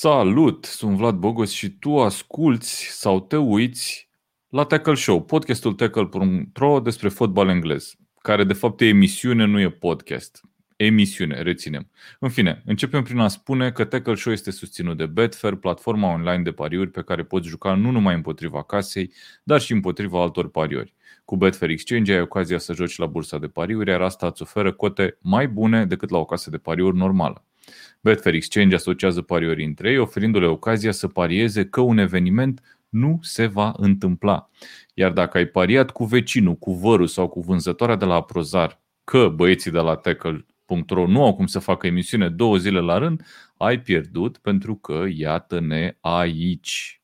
Salut! Sunt Vlad Bogos și tu asculți sau te uiți la Tackle Show, podcastul tackle.ro despre fotbal englez, care de fapt e emisiune, nu e podcast. Emisiune, reținem. În fine, începem prin a spune că Tackle Show este susținut de Betfair, platforma online de pariuri pe care poți juca nu numai împotriva casei, dar și împotriva altor pariuri. Cu Betfair Exchange ai ocazia să joci la bursa de pariuri, iar asta îți oferă cote mai bune decât la o casă de pariuri normală. Betfair Exchange asociază pariorii între ei, oferindu-le ocazia să parieze că un eveniment nu se va întâmpla. Iar dacă ai pariat cu vecinul, cu vărul sau cu vânzătoarea de la Aprozar că băieții de la tackle.ro nu au cum să facă emisiune două zile la rând, ai pierdut pentru că iată-ne aici.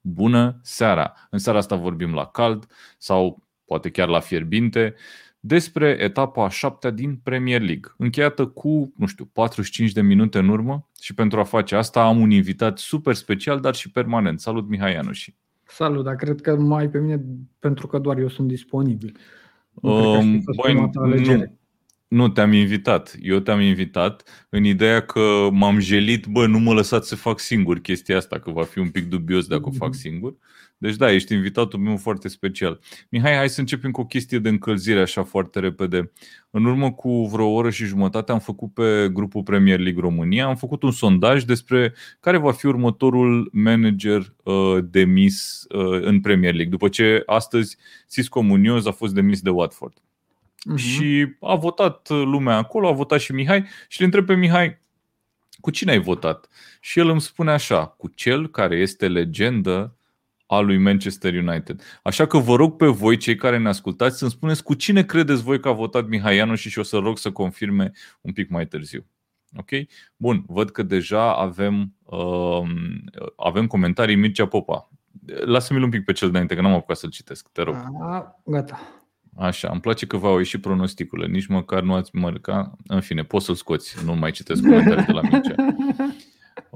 Bună seara! În seara asta vorbim la cald sau poate chiar la fierbinte despre etapa a șaptea din Premier League, încheiată cu, nu știu, 45 de minute în urmă și pentru a face asta am un invitat super special, dar și permanent. Salut, Mihai Ianuși! Salut, dar cred că mai pe mine pentru că doar eu sunt disponibil. Nu, um, băi, nu, nu, te-am invitat. Eu te-am invitat în ideea că m-am jelit, bă, nu mă lăsați să fac singur chestia asta, că va fi un pic dubios dacă o fac mhm. singur. Deci da, ești invitatul meu foarte special. Mihai, hai să începem cu o chestie de încălzire așa foarte repede. În urmă cu vreo oră și jumătate am făcut pe grupul Premier League România, am făcut un sondaj despre care va fi următorul manager uh, demis uh, în Premier League, după ce astăzi Cisco Munoz a fost demis de Watford. Uh-huh. Și a votat lumea acolo, a votat și Mihai și îl întreb pe Mihai, cu cine ai votat? Și el îmi spune așa, cu cel care este legendă a lui Manchester United. Așa că vă rog pe voi, cei care ne ascultați, să-mi spuneți cu cine credeți voi că a votat Mihaianu și, și o să rog să confirme un pic mai târziu. Ok? Bun, văd că deja avem, uh, avem comentarii Mircea Popa. Lasă-mi un pic pe cel înainte, că n-am apucat să-l citesc, te rog. A, gata. Așa, îmi place că v-au ieșit pronosticurile, nici măcar nu ați mărca. În fine, poți să-l scoți, nu mai citesc comentarii de la Mircea.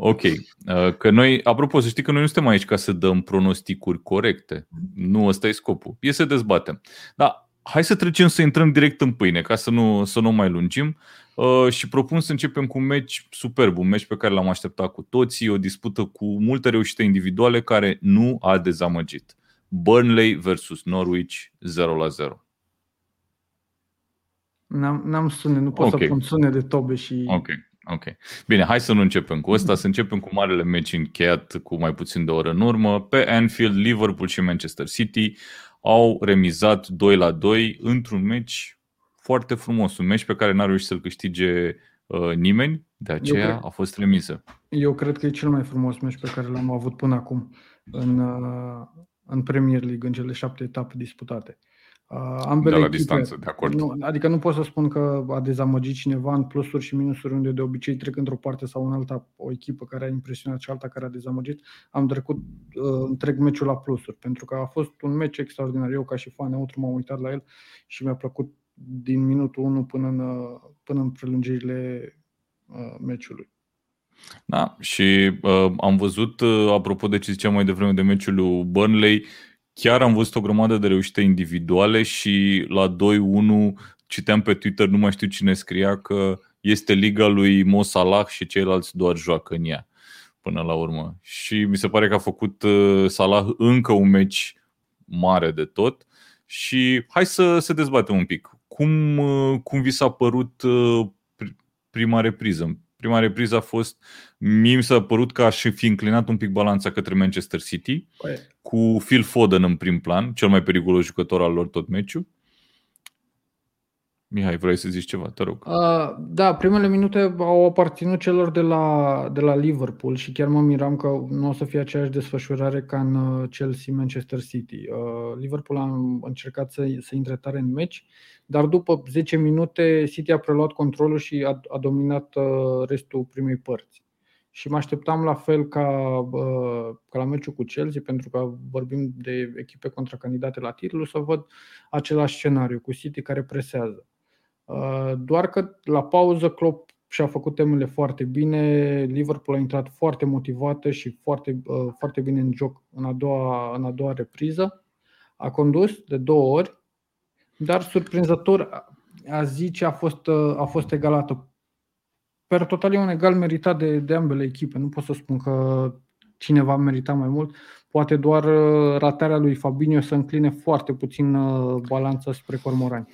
Ok. Uh, că noi, apropo, să știi că noi nu suntem aici ca să dăm pronosticuri corecte. Nu ăsta e scopul. E să dezbatem. Dar hai să trecem să intrăm direct în pâine, ca să nu, să nu mai lungim. Uh, și propun să începem cu un meci superb, un meci pe care l-am așteptat cu toții, o dispută cu multe reușite individuale care nu a dezamăgit. Burnley versus Norwich 0 la 0. N-am, n-am sune, nu pot okay. să pun sune de tobe și... Ok. Ok. Bine, hai să nu începem cu asta, să începem cu marele meci încheiat cu mai puțin de o oră în urmă. Pe Anfield, Liverpool și Manchester City au remizat 2 la 2 într-un meci foarte frumos, un meci pe care n-a reușit să-l câștige uh, nimeni, de aceea cred, a fost remiză. Eu cred că e cel mai frumos meci pe care l-am avut până acum în, uh, în Premier League, în cele șapte etape disputate. Uh, ambele de la echipe, distanță, de acord. Nu, adică nu pot să spun că a dezamăgit cineva în plusuri și minusuri unde de obicei trec într-o parte sau în alta o echipă care a impresionat și alta care a dezamăgit. Am trecut uh, întreg meciul la plusuri pentru că a fost un meci extraordinar. Eu ca și fan neutru m-am uitat la el și mi-a plăcut din minutul 1 până în, uh, până în prelungirile uh, meciului. Da, și uh, am văzut, uh, apropo de ce ziceam mai devreme de meciul lui Burnley, chiar am văzut o grămadă de reușite individuale și la 2-1 citeam pe Twitter, nu mai știu cine scria, că este liga lui Mo Salah și ceilalți doar joacă în ea până la urmă. Și mi se pare că a făcut uh, Salah încă un meci mare de tot și hai să se dezbatem un pic. Cum, uh, cum vi s-a părut uh, prima repriză? Prima repriză a fost, mie mi s-a părut că aș fi înclinat un pic balanța către Manchester City, păi. cu Phil Foden în prim plan, cel mai periculos jucător al lor tot meciul. Mihai, vrei să zici ceva, te rog. Uh, da, primele minute au aparținut celor de la, de la Liverpool și chiar mă miram că nu o să fie aceeași desfășurare ca în uh, Chelsea-Manchester City. Uh, Liverpool a încercat să, să intre tare în meci, dar după 10 minute City a preluat controlul și a, a dominat uh, restul primei părți. Și mă așteptam la fel ca, uh, ca la meciul cu Chelsea, pentru că vorbim de echipe contra candidate la titlu, să văd același scenariu cu City care presează. Uh, doar că la pauză Klopp și-a făcut temele foarte bine, Liverpool a intrat foarte motivată și foarte, foarte bine în joc în a doua, în a doua repriză. A condus de două ori, dar surprinzător a zice a fost, a fost egalată per total e un egal meritat de, de ambele echipe. Nu pot să spun că cineva merita mai mult. Poate doar uh, ratarea lui Fabinho să încline foarte puțin uh, balanța spre Cormorani.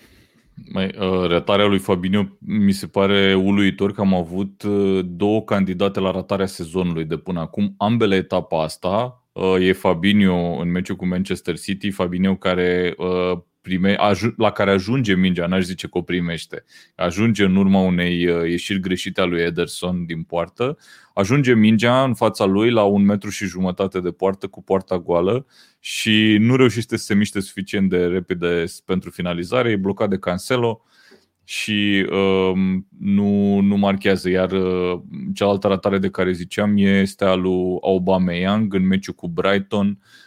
Mai, uh, ratarea lui Fabinho mi se pare uluitor că am avut două candidate la ratarea sezonului de până acum. Ambele etapa asta e Fabinho în meciul cu Manchester City, Fabinho care prime, la care ajunge mingea, n-aș zice că o primește, ajunge în urma unei uh, ieșiri greșite a lui Ederson din poartă, ajunge mingea în fața lui la un metru și jumătate de poartă cu poarta goală și nu reușește să se miște suficient de repede pentru finalizare, e blocat de Cancelo și um, nu, nu marchează. Iar uh, cealaltă ratare de care ziceam este a lui Aubameyang în meciul cu Brighton, Uh,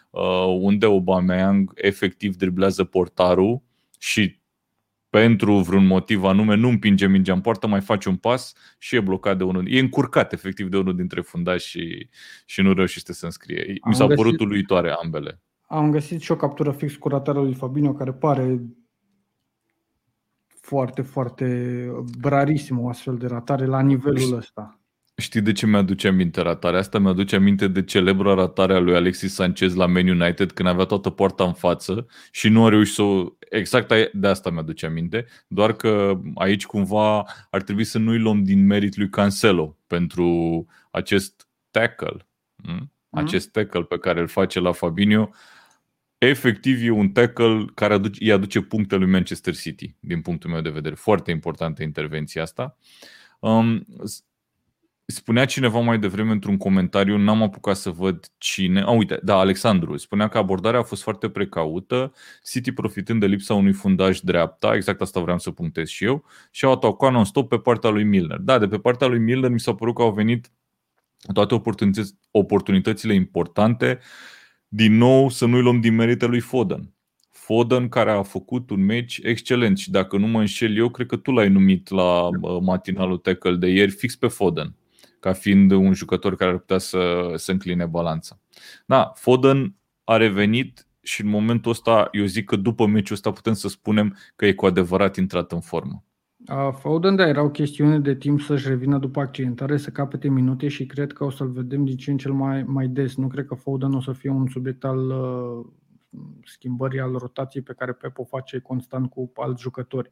unde Aubameyang efectiv driblează portarul și pentru vreun motiv anume nu împinge mingea în poartă, mai face un pas și e blocat de unul. E încurcat efectiv de unul dintre fundași și, și nu reușește să înscrie. Mi s-au găsit, părut uluitoare ambele. Am găsit și o captură fix cu ratarea lui Fabinho care pare foarte, foarte rarisim o astfel de ratare la nivelul ăsta. Știi de ce mi-aduce aminte ratarea asta? Mi-aduce aminte de celebra ratare a lui Alexis Sanchez la Man United când avea toată poarta în față și nu a reușit să o... Exact de asta mi-aduce aminte, doar că aici cumva ar trebui să nu-i luăm din merit lui Cancelo pentru acest tackle. Mm? Acest tackle pe care îl face la Fabinho efectiv e un tackle care aduce, îi aduce puncte lui Manchester City, din punctul meu de vedere. Foarte importantă intervenția asta. Um, Spunea cineva mai devreme într-un comentariu, n-am apucat să văd cine. A, uite, da, Alexandru. Spunea că abordarea a fost foarte precaută, City profitând de lipsa unui fundaj dreapta, exact asta vreau să punctez și eu, și au atacat non-stop pe partea lui Milner. Da, de pe partea lui Milner mi s-a părut că au venit toate oportunitățile importante. Din nou, să nu-i luăm din merite lui Foden. Foden care a făcut un meci excelent și dacă nu mă înșel eu, cred că tu l-ai numit la matinalul tackle de ieri fix pe Foden ca fiind un jucător care ar putea să, să încline balanța. Da, Foden a revenit și în momentul ăsta eu zic că după meciul ăsta putem să spunem că e cu adevărat intrat în formă. Foden, da, era o chestiune de timp să-și revină după accidentare, să capete minute și cred că o să-l vedem din ce în cel mai, mai des. Nu cred că Foden o să fie un subiect al uh, schimbării, al rotației pe care Pep o face constant cu alți jucători.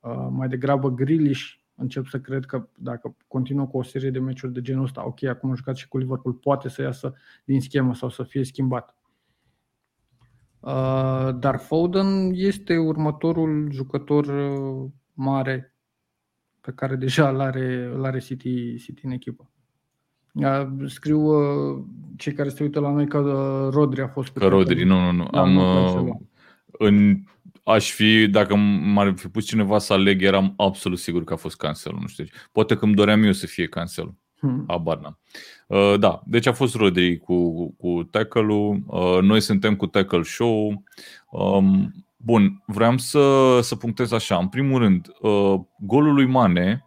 Uh, mai degrabă Grealish încep să cred că dacă continuă cu o serie de meciuri de genul ăsta, ok, acum a jucat și cu Liverpool, poate să iasă din schemă sau să fie schimbat. Uh, dar Foden este următorul jucător uh, mare pe care deja îl are, îl are City, City în echipă. Uh, scriu cei care se uită la noi că Rodri a fost. Că Rodri, nu, nu, nu. Da, Am, nu în aș fi, dacă m-ar fi pus cineva să aleg, eram absolut sigur că a fost cancel. Nu știu. Poate că îmi doream eu să fie cancel. Hmm. Habar n-am. Uh, da, deci a fost Rodri cu, cu tackle-ul. Uh, noi suntem cu tackle show. Um, bun, vreau să, să punctez așa. În primul rând, uh, golul lui Mane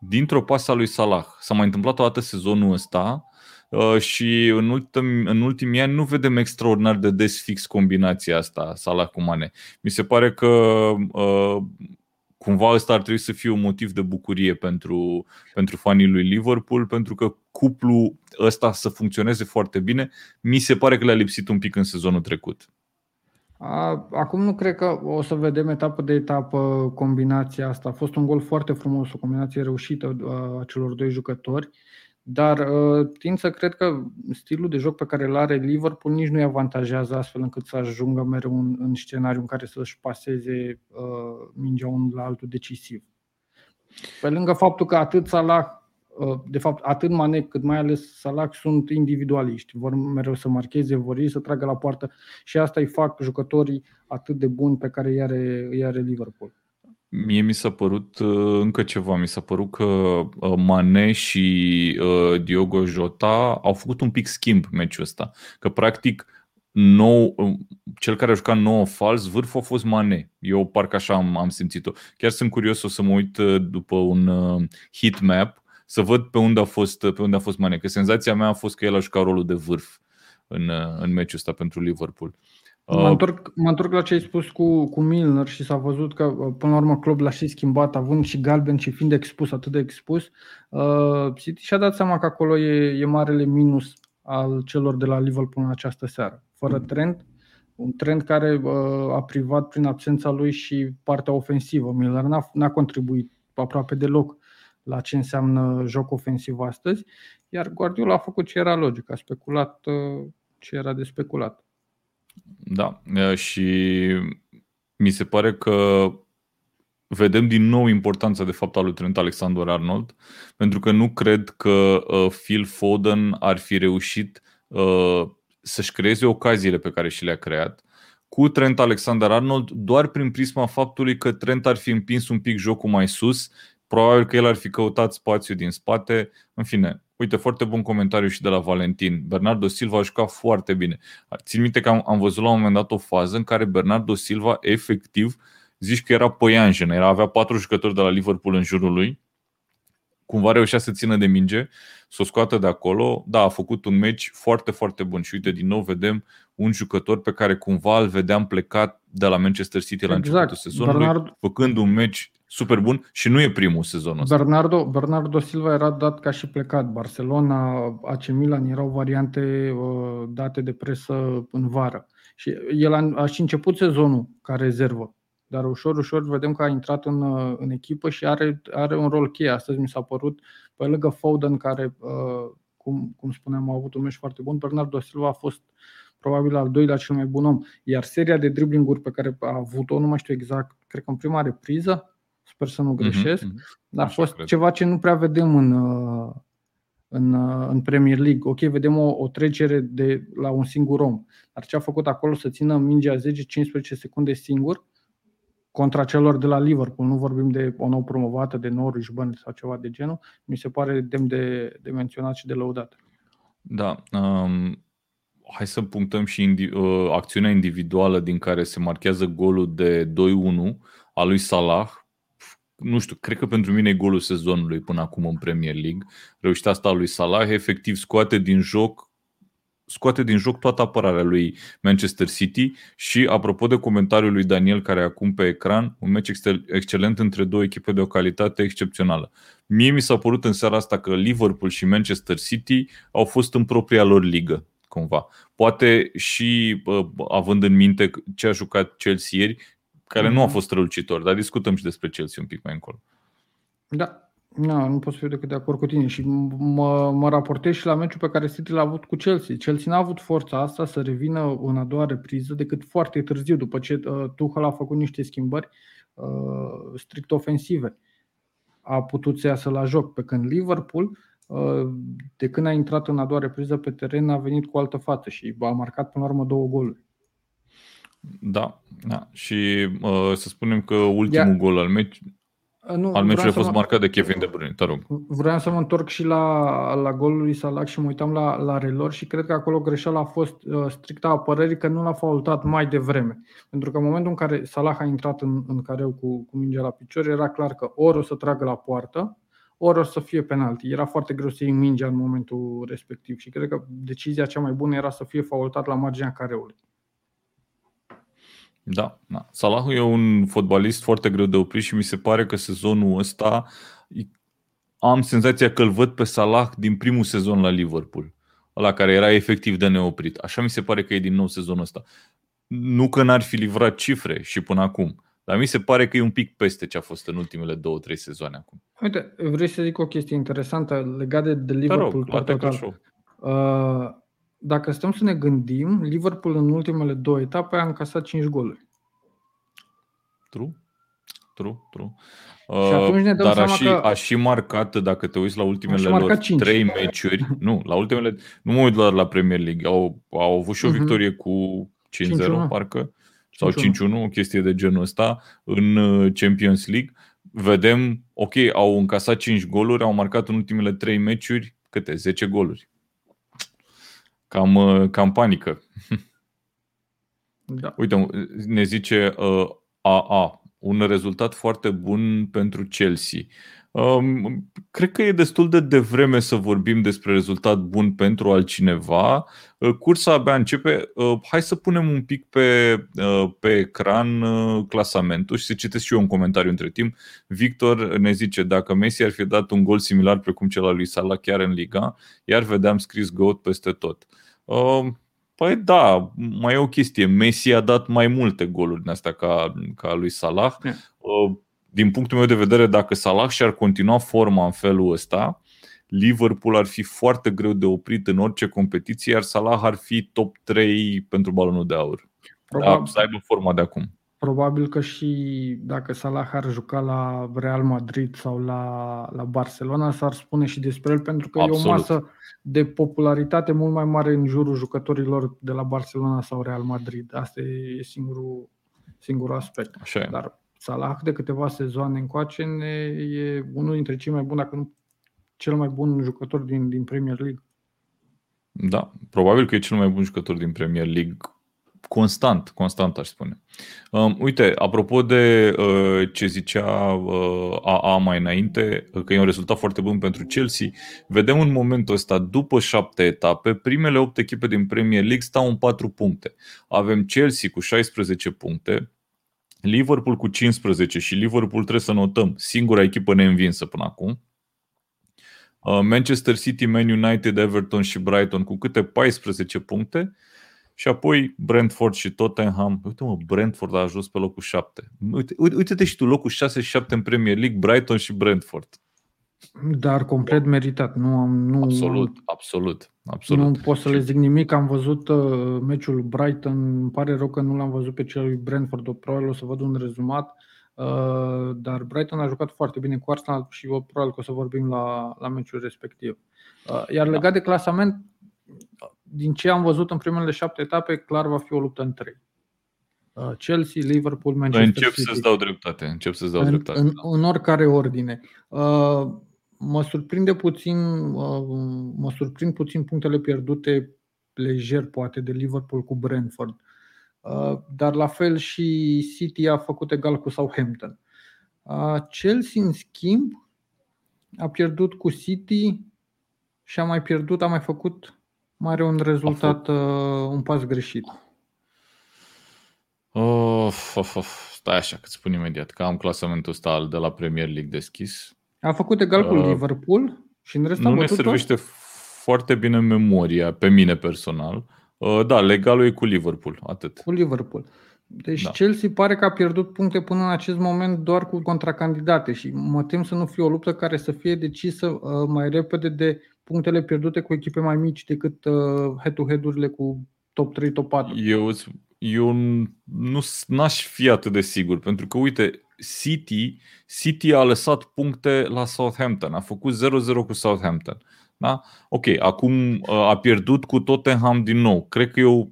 dintr-o pasă a lui Salah. S-a mai întâmplat o dată sezonul ăsta Uh, și în, ultim, în ultimii ani nu vedem extraordinar de des fix combinația asta, Salah cu Mane. Mi se pare că uh, cumva ăsta ar trebui să fie un motiv de bucurie pentru, pentru fanii lui Liverpool, pentru că cuplul ăsta să funcționeze foarte bine, mi se pare că le-a lipsit un pic în sezonul trecut. Acum nu cred că o să vedem etapă de etapă combinația asta. A fost un gol foarte frumos, o combinație reușită a celor doi jucători. Dar uh, tind să cred că stilul de joc pe care îl are Liverpool nici nu-i avantajează astfel încât să ajungă mereu în, în scenariu în care să-și paseze uh, mingea unul la altul decisiv. Pe lângă faptul că atât Salah, uh, de fapt atât Mane cât mai ales Salah sunt individualiști, vor mereu să marcheze, vor ei să tragă la poartă și asta îi fac jucătorii atât de buni pe care îi are, îi are Liverpool. Mie mi s-a părut uh, încă ceva. Mi s-a părut că uh, Mane și uh, Diogo Jota au făcut un pic schimb meciul ăsta. Că practic nou, cel care a jucat nouă fals, vârful a fost Mane. Eu parcă așa am, am simțit-o. Chiar sunt curios o să mă uit după un heat map să văd pe unde a fost, pe unde a fost Mane. Că senzația mea a fost că el a jucat rolul de vârf în, în meciul ăsta pentru Liverpool. Mă întorc, mă întorc la ce ai spus cu, cu Milner și s-a văzut că, până la urmă, Klopp l-a și schimbat, având și galben și fiind expus, atât de expus. Uh, City și-a dat seama că acolo e, e marele minus al celor de la Liverpool în această seară. Fără trend, un trend care uh, a privat prin absența lui și partea ofensivă. Miller n-a, n-a contribuit aproape deloc la ce înseamnă joc ofensiv astăzi, iar Guardiola a făcut ce era logic, a speculat uh, ce era de speculat. Da, și mi se pare că vedem din nou importanța de fapt a lui Trent Alexander-Arnold, pentru că nu cred că Phil Foden ar fi reușit să-și creeze ocaziile pe care și le-a creat cu Trent Alexander-Arnold doar prin prisma faptului că Trent ar fi împins un pic jocul mai sus, probabil că el ar fi căutat spațiu din spate, în fine, Uite, foarte bun comentariu și de la Valentin. Bernardo Silva a jucat foarte bine. Țin minte că am, am văzut la un moment dat o fază în care Bernardo Silva efectiv zici că era păianjen, era, avea patru jucători de la Liverpool în jurul lui, cumva reușea să țină de minge, să o scoată de acolo. Da, a făcut un meci foarte, foarte bun și uite, din nou vedem un jucător pe care cumva îl vedeam plecat de la Manchester City la exact. începutul sezonului, Bernard... făcând un meci super bun și nu e primul sezon ăsta. Bernardo, Bernardo Silva era dat ca și plecat. Barcelona, AC Milan erau variante uh, date de presă în vară. Și el a, a și început sezonul ca rezervă. Dar ușor, ușor vedem că a intrat în, uh, în echipă și are, are un rol cheie. Astăzi mi s-a părut, pe lângă Foden, care, uh, cum, cum spuneam, a avut un meci foarte bun, Bernardo Silva a fost probabil al doilea cel mai bun om. Iar seria de driblinguri pe care a avut-o, nu mai știu exact, cred că în prima repriză, sper să nu mhm, greșesc, mm-hmm. dar a fost cred. ceva ce nu prea vedem în, uh, în, uh, în Premier League. Ok, vedem o, o trecere de la un singur om, dar ce a făcut acolo să țină mingea 10-15 secunde singur contra celor de la Liverpool, nu vorbim de o nouă promovată de Norwich, Burnley sau ceva de genul, mi se pare demn de, de menționat și de lăudat. Da, um, hai să punctăm și indi- uh, acțiunea individuală din care se marchează golul de 2-1 al lui Salah nu știu, cred că pentru mine e golul sezonului până acum în Premier League. Reușita asta lui Salah efectiv scoate din joc scoate din joc toată apărarea lui Manchester City și apropo de comentariul lui Daniel care e acum pe ecran, un meci excelent între două echipe de o calitate excepțională. Mie mi s-a părut în seara asta că Liverpool și Manchester City au fost în propria lor ligă cumva. Poate și având în minte ce a jucat Chelsea ieri, care mm-hmm. nu a mhm. fost strălucitor, dar discutăm și despre Chelsea un pic mai încolo. Da, nu, nu pot să fiu decât de acord cu tine și mă, mă raportez și la meciul pe care City l-a avut cu Chelsea. Chelsea n-a avut forța asta să revină în a doua repriză decât foarte târziu, după ce uh, Tuchel a făcut niște schimbări uh, strict ofensive. A putut să iasă la joc, pe când Liverpool, uh, de când a intrat în a doua repriză pe teren, a venit cu altă față și a marcat până la urmă două goluri. Da, da. și uh, să spunem că ultimul Ia. gol al meciului uh, nu, al meciului a fost mă... marcat de Kevin De Bruyne, te rog. Vreau să mă întorc și la, la golul lui Salah și mă uitam la, la relor și cred că acolo greșeala a fost uh, stricta apărării că nu l-a faultat mai devreme. Pentru că în momentul în care Salah a intrat în, în careu cu, cu mingea la picior, era clar că ori o să tragă la poartă, ori o să fie penalti. Era foarte greu să iei mingea în momentul respectiv și cred că decizia cea mai bună era să fie faultat la marginea careului. Da, da. Salah e un fotbalist foarte greu de oprit și mi se pare că sezonul ăsta am senzația că îl văd pe Salah din primul sezon la Liverpool, la care era efectiv de neoprit. Așa mi se pare că e din nou sezonul ăsta. Nu că n-ar fi livrat cifre și până acum, dar mi se pare că e un pic peste ce a fost în ultimele două, trei sezoane acum. Uite, vrei să zic o chestie interesantă legată de Liverpool. Rog, total. Uh, dacă stăm să ne gândim, Liverpool în ultimele două etape a încasat 5 goluri. True. True, true. Și atunci ne dăm Dar a și, că... a și marcat, dacă te uiți la ultimele lor 5. trei meciuri, nu, la ultimele, nu mă uit doar la Premier League, au, au avut și o uh-huh. victorie cu 5-0, 5-1. parcă, sau 5-1, 5-1, o chestie de genul ăsta, în uh, Champions League. Vedem, ok, au încasat 5 goluri, au marcat în ultimele 3 meciuri câte? 10 goluri cam, uh, cam panică. Da. Uite, ne zice uh, AA, un rezultat foarte bun pentru Chelsea. Um, cred că e destul de devreme să vorbim despre rezultat bun pentru altcineva. Uh, cursa abia începe. Uh, hai să punem un pic pe, uh, pe ecran clasamentul și să citesc și eu un comentariu între timp. Victor ne zice, dacă Messi ar fi dat un gol similar precum cel al lui Salah chiar în Liga, iar vedeam scris GOAT peste tot. Păi da, mai e o chestie. Messi a dat mai multe goluri din astea ca, ca lui Salah. Yeah din punctul meu de vedere, dacă Salah și-ar continua forma în felul ăsta, Liverpool ar fi foarte greu de oprit în orice competiție, iar Salah ar fi top 3 pentru balonul de aur. Probabil, da, să aibă forma de acum. Probabil că și dacă Salah ar juca la Real Madrid sau la, la Barcelona, s-ar spune și despre el, pentru că Absolut. e o masă de popularitate mult mai mare în jurul jucătorilor de la Barcelona sau Real Madrid. Asta e singurul, singurul aspect. Așa e. Dar Salah de câteva sezoane încoace e unul dintre cei mai buni, dacă nu cel mai bun jucător din, din Premier League. Da, probabil că e cel mai bun jucător din Premier League constant, constant aș spune. Um, uite, apropo de uh, ce zicea uh, AA mai înainte, că e un rezultat foarte bun pentru Chelsea, vedem în momentul ăsta, după șapte etape, primele opt echipe din Premier League stau în patru puncte. Avem Chelsea cu 16 puncte, Liverpool cu 15 și Liverpool trebuie să notăm singura echipă neînvinsă până acum. Uh, Manchester City, Man United, Everton și Brighton cu câte 14 puncte și apoi Brentford și Tottenham. Uite mă, Brentford a ajuns pe locul 7. Uite, uite-te și tu, locul 6 și 7 în Premier League, Brighton și Brentford. Dar complet meritat. Nu am, nu, absolut, absolut, absolut. Nu pot să le zic nimic. Am văzut uh, meciul Brighton. Îmi pare rău că nu l-am văzut pe cel lui Brentford. Probabil o să văd un rezumat. Uh, dar Brighton a jucat foarte bine cu Arsenal și eu probabil că o să vorbim la, la meciul respectiv. Uh, iar legat da. de clasament, din ce am văzut în primele șapte etape, clar va fi o luptă în trei. Uh, Chelsea, Liverpool, Manchester încep City. să-ți dau dreptate. Încep să-ți dau în, dreptate. În, în oricare ordine. Uh, mă surprinde puțin, uh, mă surprind puțin punctele pierdute lejer, poate, de Liverpool cu Brentford. Uh, dar la fel și City a făcut egal cu Southampton. Uh, Chelsea, în schimb, a pierdut cu City și a mai pierdut, a mai făcut mai are un rezultat, un pas greșit. Of, of, of. Stai așa, că spun imediat că am clasamentul ăsta de la Premier League deschis. A făcut egal cu uh, Liverpool și în rest Nu ne servește foarte bine memoria, pe mine personal. Uh, da, legalul e cu Liverpool, atât. Cu Liverpool. Deci da. Chelsea pare că a pierdut puncte până în acest moment doar cu contracandidate și mă tem să nu fie o luptă care să fie decisă uh, mai repede de punctele pierdute cu echipe mai mici decât uh, head-to-head-urile cu top 3, top 4. Eu, eu nu n-aș fi atât de sigur, pentru că uite, City, City a lăsat puncte la Southampton, a făcut 0-0 cu Southampton. Da? Ok, acum uh, a pierdut cu Tottenham din nou. Cred că e o,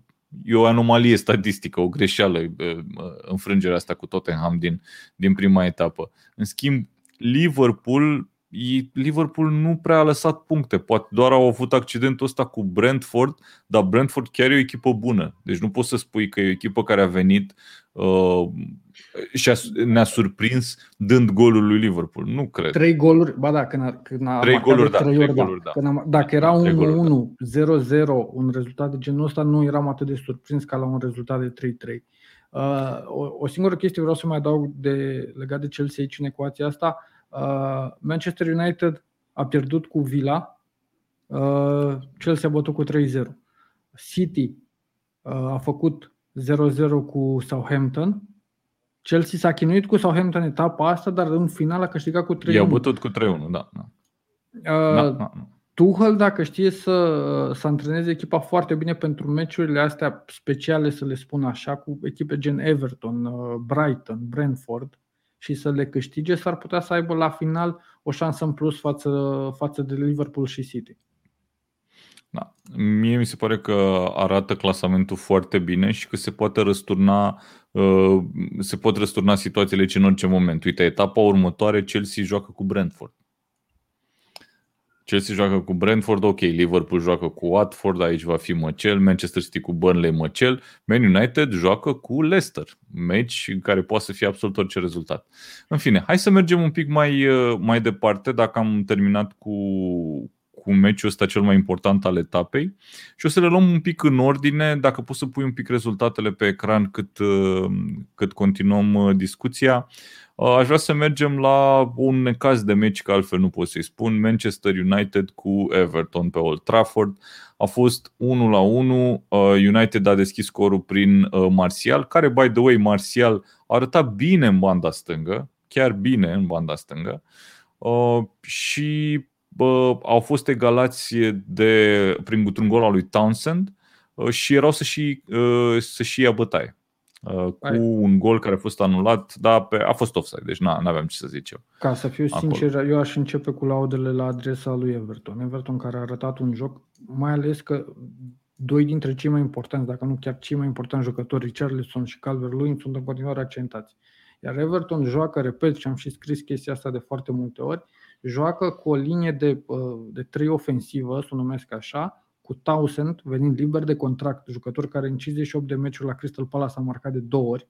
e o anomalie statistică, o greșeală uh, uh, înfrângerea asta cu Tottenham din, din prima etapă. În schimb, Liverpool Liverpool nu prea a lăsat puncte. Poate doar au avut accidentul ăsta cu Brentford, dar Brentford chiar e o echipă bună. Deci nu poți să spui că e o echipă care a venit uh, și a, ne-a surprins dând golul lui Liverpool. Nu cred. Trei goluri, ba da, când a, când a trei goluri, da, trei trei da. goluri, da. Când a, dacă era 1-1, da. 0-0, un rezultat de genul ăsta, nu eram atât de surprins ca la un rezultat de 3-3. Uh, o, o singură chestie vreau să mai adaug de, legat de Chelsea aici în ecuația asta. Uh, Manchester United a pierdut cu Villa, uh, Chelsea a bătut cu 3-0. City uh, a făcut 0-0 cu Southampton Chelsea s-a chinuit cu Southampton etapa asta, dar în final a câștigat cu 3-1. I-a bătut cu 3-1, da. da. Uh, da, da. Tuchel, dacă știe să, să antreneze echipa foarte bine pentru meciurile astea speciale, să le spun așa, cu echipe gen Everton, uh, Brighton, Brentford și să le câștige, s-ar putea să aibă la final o șansă în plus față, față de Liverpool și City. Da. Mie mi se pare că arată clasamentul foarte bine și că se poate răsturna uh, se pot răsturna situațiile aici în orice moment. Uite, etapa următoare Chelsea joacă cu Brentford. Chelsea joacă cu Brentford, ok, Liverpool joacă cu Watford, aici va fi măcel, Manchester City cu Burnley măcel, Man United joacă cu Leicester, meci în care poate să fie absolut orice rezultat. În fine, hai să mergem un pic mai, uh, mai departe, dacă am terminat cu, cu meciul ăsta cel mai important al etapei și o să le luăm un pic în ordine, dacă poți să pui un pic rezultatele pe ecran cât, uh, cât continuăm uh, discuția. Uh, aș vrea să mergem la un necaz de meci, că altfel nu pot să-i spun. Manchester United cu Everton pe Old Trafford. A fost 1 la 1. United a deschis scorul prin Martial, care, by the way, Martial a arătat bine în banda stângă, chiar bine în banda stângă. Și bă, au fost egalați de, prin un gol al lui Townsend uh, și erau să și, uh, să și ia bătaie. Uh, cu Ai. un gol care a fost anulat, dar pe, a fost offside, deci nu aveam ce să zic eu. Ca să fiu Acolo. sincer, eu aș începe cu laudele la adresa lui Everton. Everton care a arătat un joc, mai ales că doi dintre cei mai importanți, dacă nu chiar cei mai importanti jucători, Richarlison și Calvert-Lewin, sunt în continuare accentați. Iar Everton joacă, repet, și am și scris chestia asta de foarte multe ori, joacă cu o linie de, uh, de trei ofensivă, să o numesc așa, cu Townsend venind liber de contract, jucător care în 58 de meciuri la Crystal Palace a marcat de două ori.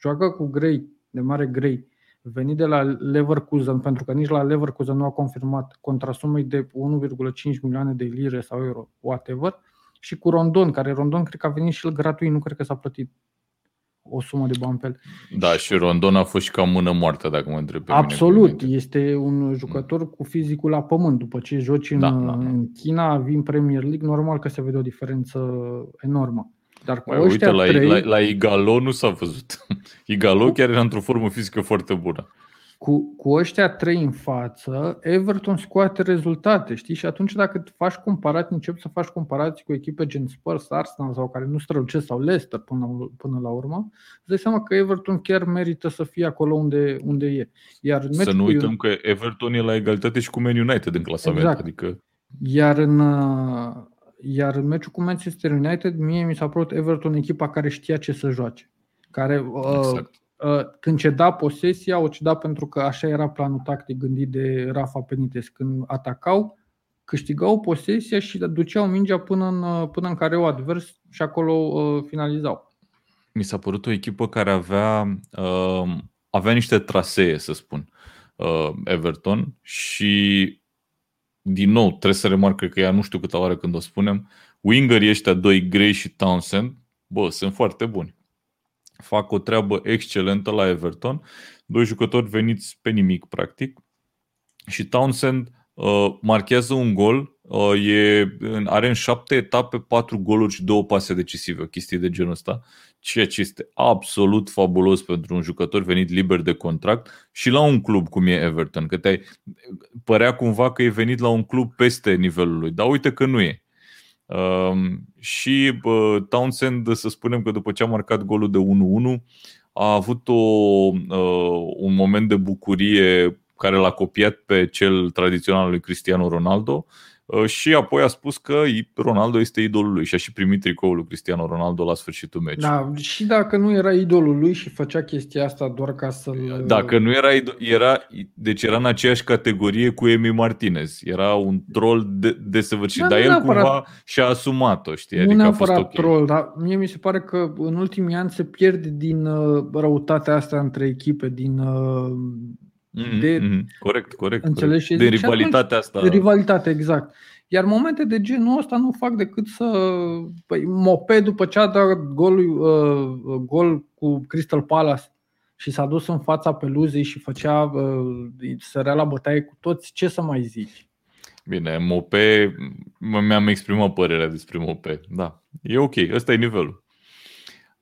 Joacă cu Gray, de mare Gray, venit de la Leverkusen, pentru că nici la Leverkusen nu a confirmat contrasumei de 1,5 milioane de lire sau euro, whatever, și cu Rondon, care Rondon cred că a venit și el gratuit, nu cred că s-a plătit o sumă de bani pe el. Da, și Rondon a fost și ca mână moartă, dacă mă întreb pe Absolut, mine, este un jucător cu fizicul la pământ. După ce joci în, da, da, da. în China, vin Premier League, normal că se vede o diferență enormă. Dar cu Mai, uite, la, trei... la, la Igalo nu s-a văzut. Igalo chiar era într-o formă fizică foarte bună cu, cu ăștia trei în față, Everton scoate rezultate, știi? Și atunci dacă faci comparații, începi să faci comparații cu echipe gen Spurs, Arsenal sau care nu strălucesc sau Leicester până, până la urmă, îți dai seama că Everton chiar merită să fie acolo unde, unde e. Iar să nu uităm că Everton e la egalitate și cu Man United în clasament. Exact. Adică... Iar în, iar în meciul cu Manchester United, mie mi s-a părut Everton echipa care știa ce să joace. Care exact. Uh, când ceda posesia, o ceda pentru că așa era planul tactic gândit de Rafa Penites. Când atacau, câștigau posesia și duceau mingea până în, uh, până în careu advers și acolo uh, finalizau. Mi s-a părut o echipă care avea, uh, avea niște trasee, să spun, uh, Everton și din nou, trebuie să remarc, cred că ea nu știu câtă oară când o spunem, wingerii ăștia doi, Gray și Townsend, bă, sunt foarte buni fac o treabă excelentă la Everton. Doi jucători veniți pe nimic, practic. Și Townsend uh, marchează un gol, uh, e, are în șapte etape patru goluri și două pase decisive, o chestie de genul ăsta, ceea ce este absolut fabulos pentru un jucător venit liber de contract și la un club cum e Everton, că te părea cumva că e venit la un club peste nivelul lui, dar uite că nu e. Um, și uh, Townsend, să spunem că după ce a marcat golul de 1-1, a avut o, uh, un moment de bucurie care l-a copiat pe cel tradițional lui Cristiano Ronaldo. Uh, și apoi a spus că Ronaldo este idolul lui și a și primit tricoul lui Cristiano Ronaldo la sfârșitul meciului. Da, și dacă nu era idolul lui și făcea chestia asta doar ca să-l... Dacă nu era, era deci era în aceeași categorie cu Emi Martinez. Era un troll de, desăvârșit, da, dar el neapărat... cumva și-a asumat-o, știi? Nu adică neapărat a fost okay. troll, dar mie mi se pare că în ultimii ani se pierde din uh, răutatea asta între echipe, din uh, Mm-hmm, de, mm-hmm. Corect, corect. Înțelegi? Corect. De rivalitatea asta. De rivalitate, exact. Iar momente de genul ăsta nu fac decât să... Păi, Mope, după ce a dat gol, uh, gol cu Crystal Palace și s-a dus în fața peluzei și făcea, uh, sărea la bătaie cu toți, ce să mai zici? Bine, Mope, mi-am exprimat părerea despre Mope. Da, e ok, ăsta e nivelul.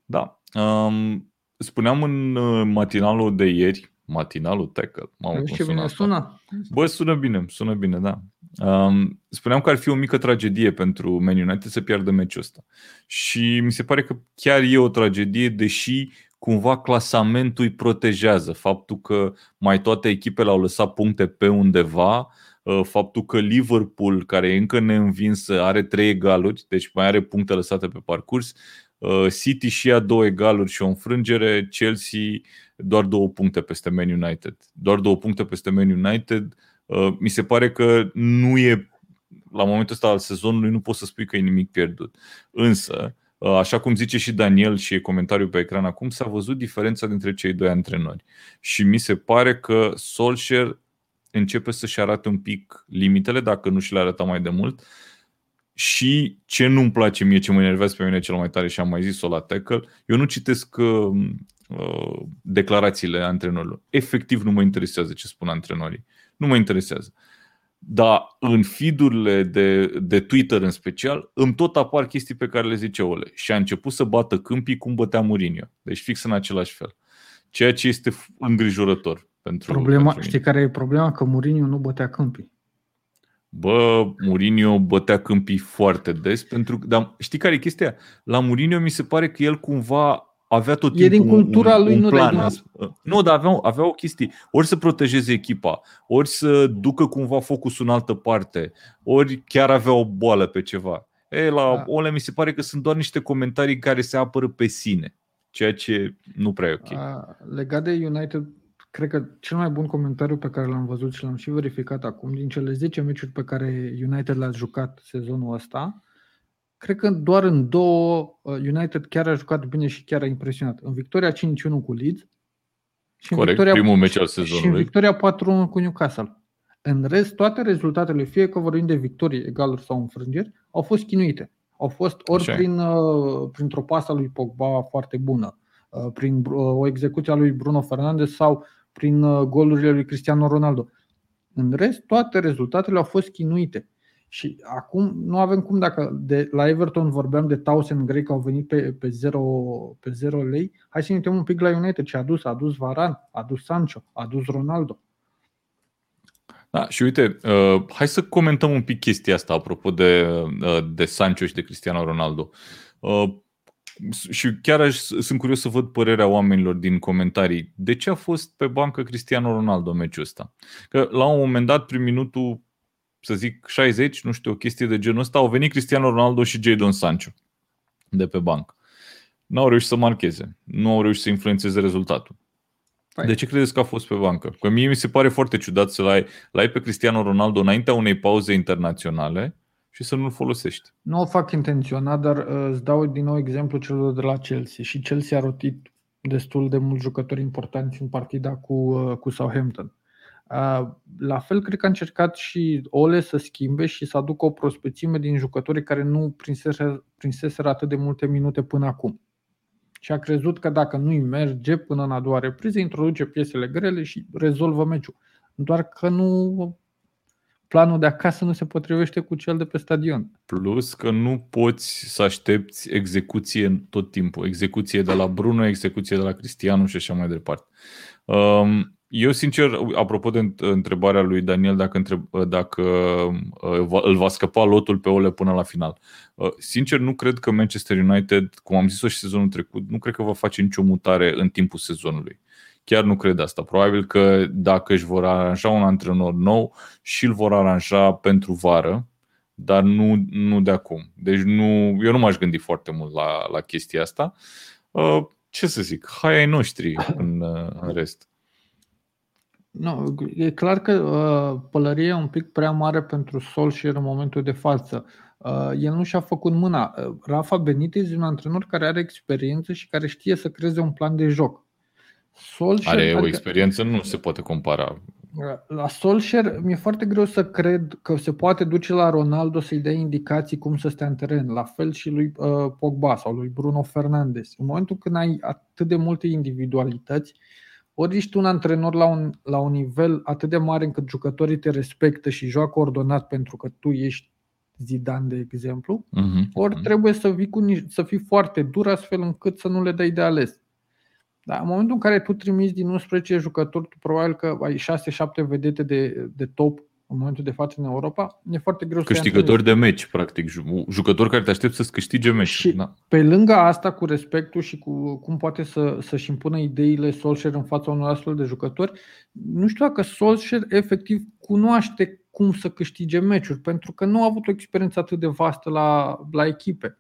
Da. Um, spuneam în uh, matinalul de ieri matinalul tackle. Mamă, cum ce bine sună. Bă, sună bine, sună bine, da. Um, spuneam că ar fi o mică tragedie pentru Man United să piardă meciul ăsta. Și mi se pare că chiar e o tragedie, deși cumva clasamentul îi protejează. Faptul că mai toate echipele au lăsat puncte pe undeva, uh, faptul că Liverpool, care e încă neînvinsă, are trei egaluri, deci mai are puncte lăsate pe parcurs, uh, City și ia două egaluri și o înfrângere, Chelsea doar două puncte peste Man United. Doar două puncte peste Man United Uh, mi se pare că nu e, la momentul ăsta al sezonului, nu poți să spui că e nimic pierdut. Însă, uh, așa cum zice și Daniel și e comentariul pe ecran acum, s-a văzut diferența dintre cei doi antrenori. Și mi se pare că Solskjaer începe să-și arate un pic limitele, dacă nu și le arăta mai de mult. Și ce nu-mi place mie, ce mă enervează pe mine cel mai tare și am mai zis-o la tackle, eu nu citesc uh, uh, declarațiile antrenorilor. Efectiv nu mă interesează ce spun antrenorii. Nu mă interesează. Dar în feed de, de Twitter în special, îmi tot apar chestii pe care le zice Ole. Și a început să bată câmpii cum bătea Mourinho. Deci fix în același fel. Ceea ce este îngrijorător. Pentru, problema, pentru știi care e problema? Că Mourinho nu bătea câmpii. Bă, Mourinho bătea câmpii foarte des pentru dar știi care e chestia? La Mourinho mi se pare că el cumva avea tot timpul e din cultura un, lui, un nu plan. de Nu, dar avea, avea o chestie. Ori să protejeze echipa, ori să ducă cumva focusul în altă parte, ori chiar avea o boală pe ceva. E, la da. Ole mi se pare că sunt doar niște comentarii care se apără pe sine, ceea ce nu prea e ok. A, legat de United, cred că cel mai bun comentariu pe care l-am văzut și l-am și verificat acum, din cele 10 meciuri pe care United le-a jucat sezonul ăsta, cred că doar în două uh, United chiar a jucat bine și chiar a impresionat. În victoria 5-1 cu Leeds și în Corect, victoria, primul meci al sezonului. Și în victoria 4-1 cu Newcastle. În rest, toate rezultatele, fie că vorbim de victorii egaluri sau înfrângeri, au fost chinuite. Au fost ori prin, uh, printr-o pasă lui Pogba foarte bună, uh, prin o execuție a lui Bruno Fernandes sau prin golurile lui Cristiano Ronaldo. În rest, toate rezultatele au fost chinuite. Și acum nu avem cum, dacă de, la Everton vorbeam de Townsend Grey că au venit pe, pe, zero, pe zero lei, hai să ne uităm un pic la United ce a adus. A adus Varan, a adus Sancho, a adus Ronaldo. Da, și uite, uh, hai să comentăm un pic chestia asta apropo de, uh, de Sancho și de Cristiano Ronaldo. Uh, și chiar aș, sunt curios să văd părerea oamenilor din comentarii. De ce a fost pe bancă Cristiano Ronaldo meciul ăsta? Că la un moment dat, prin minutul să zic 60, nu știu, o chestie de genul ăsta, au venit Cristiano Ronaldo și Jadon Sancho de pe bancă. Nu au reușit să marcheze, nu au reușit să influențeze rezultatul. Păi. De ce credeți că a fost pe bancă? Că mie mi se pare foarte ciudat să l-ai, l-ai pe Cristiano Ronaldo înaintea unei pauze internaționale și să nu-l folosești. Nu o fac intenționat, dar uh, îți dau din nou exemplu celor de la Chelsea. Și Chelsea a rotit destul de mulți jucători importanți în partida cu, uh, cu Southampton. La fel, cred că a încercat și Ole să schimbe și să aducă o prospețime din jucătorii care nu prinseseră, prinseseră atât de multe minute până acum. Și a crezut că dacă nu-i merge până în a doua repriză, introduce piesele grele și rezolvă meciul. Doar că nu planul de acasă nu se potrivește cu cel de pe stadion. Plus că nu poți să aștepți execuție tot timpul. Execuție de la Bruno, execuție de la Cristiano și așa mai departe. Um, eu, sincer, apropo de întrebarea lui Daniel dacă, întreb, dacă uh, îl va scăpa lotul pe Ole până la final. Uh, sincer, nu cred că Manchester United, cum am zis-o și sezonul trecut, nu cred că va face nicio mutare în timpul sezonului. Chiar nu cred asta. Probabil că dacă își vor aranja un antrenor nou și îl vor aranja pentru vară, dar nu, nu de acum. Deci nu, eu nu m-aș gândi foarte mult la, la chestia asta. Uh, ce să zic, hai ai noștri în, în rest. Nu, e clar că uh, pălăria e un pic prea mare pentru Solskjaer în momentul de față. Uh, el nu și-a făcut mâna. Uh, Rafa Benitez e un antrenor care are experiență și care știe să creeze un plan de joc. Solskjaer, are o adică- experiență, nu se poate compara. Uh, la Solskjaer mi-e foarte greu să cred că se poate duce la Ronaldo să-i dea indicații cum să stea în teren. La fel și lui uh, Pogba sau lui Bruno Fernandes. În momentul când ai atât de multe individualități, uh, ori ești un antrenor la un, la un nivel atât de mare încât jucătorii te respectă și joacă ordonat pentru că tu ești Zidane, de exemplu, uh-huh. ori trebuie să, vii cu, să fii foarte dur astfel încât să nu le dai de ales. Dar în momentul în care tu trimiți din 11 jucători, tu probabil că ai 6-7 vedete de, de top în momentul de față în Europa, e foarte greu Câștigători de meci, practic, jucători care te aștept să-ți câștige meci. Și da. pe lângă asta, cu respectul și cu cum poate să, să-și impună ideile Solskjaer în fața unor astfel de jucători, nu știu dacă Solskjaer efectiv cunoaște cum să câștige meciuri, pentru că nu a avut o experiență atât de vastă la, la echipe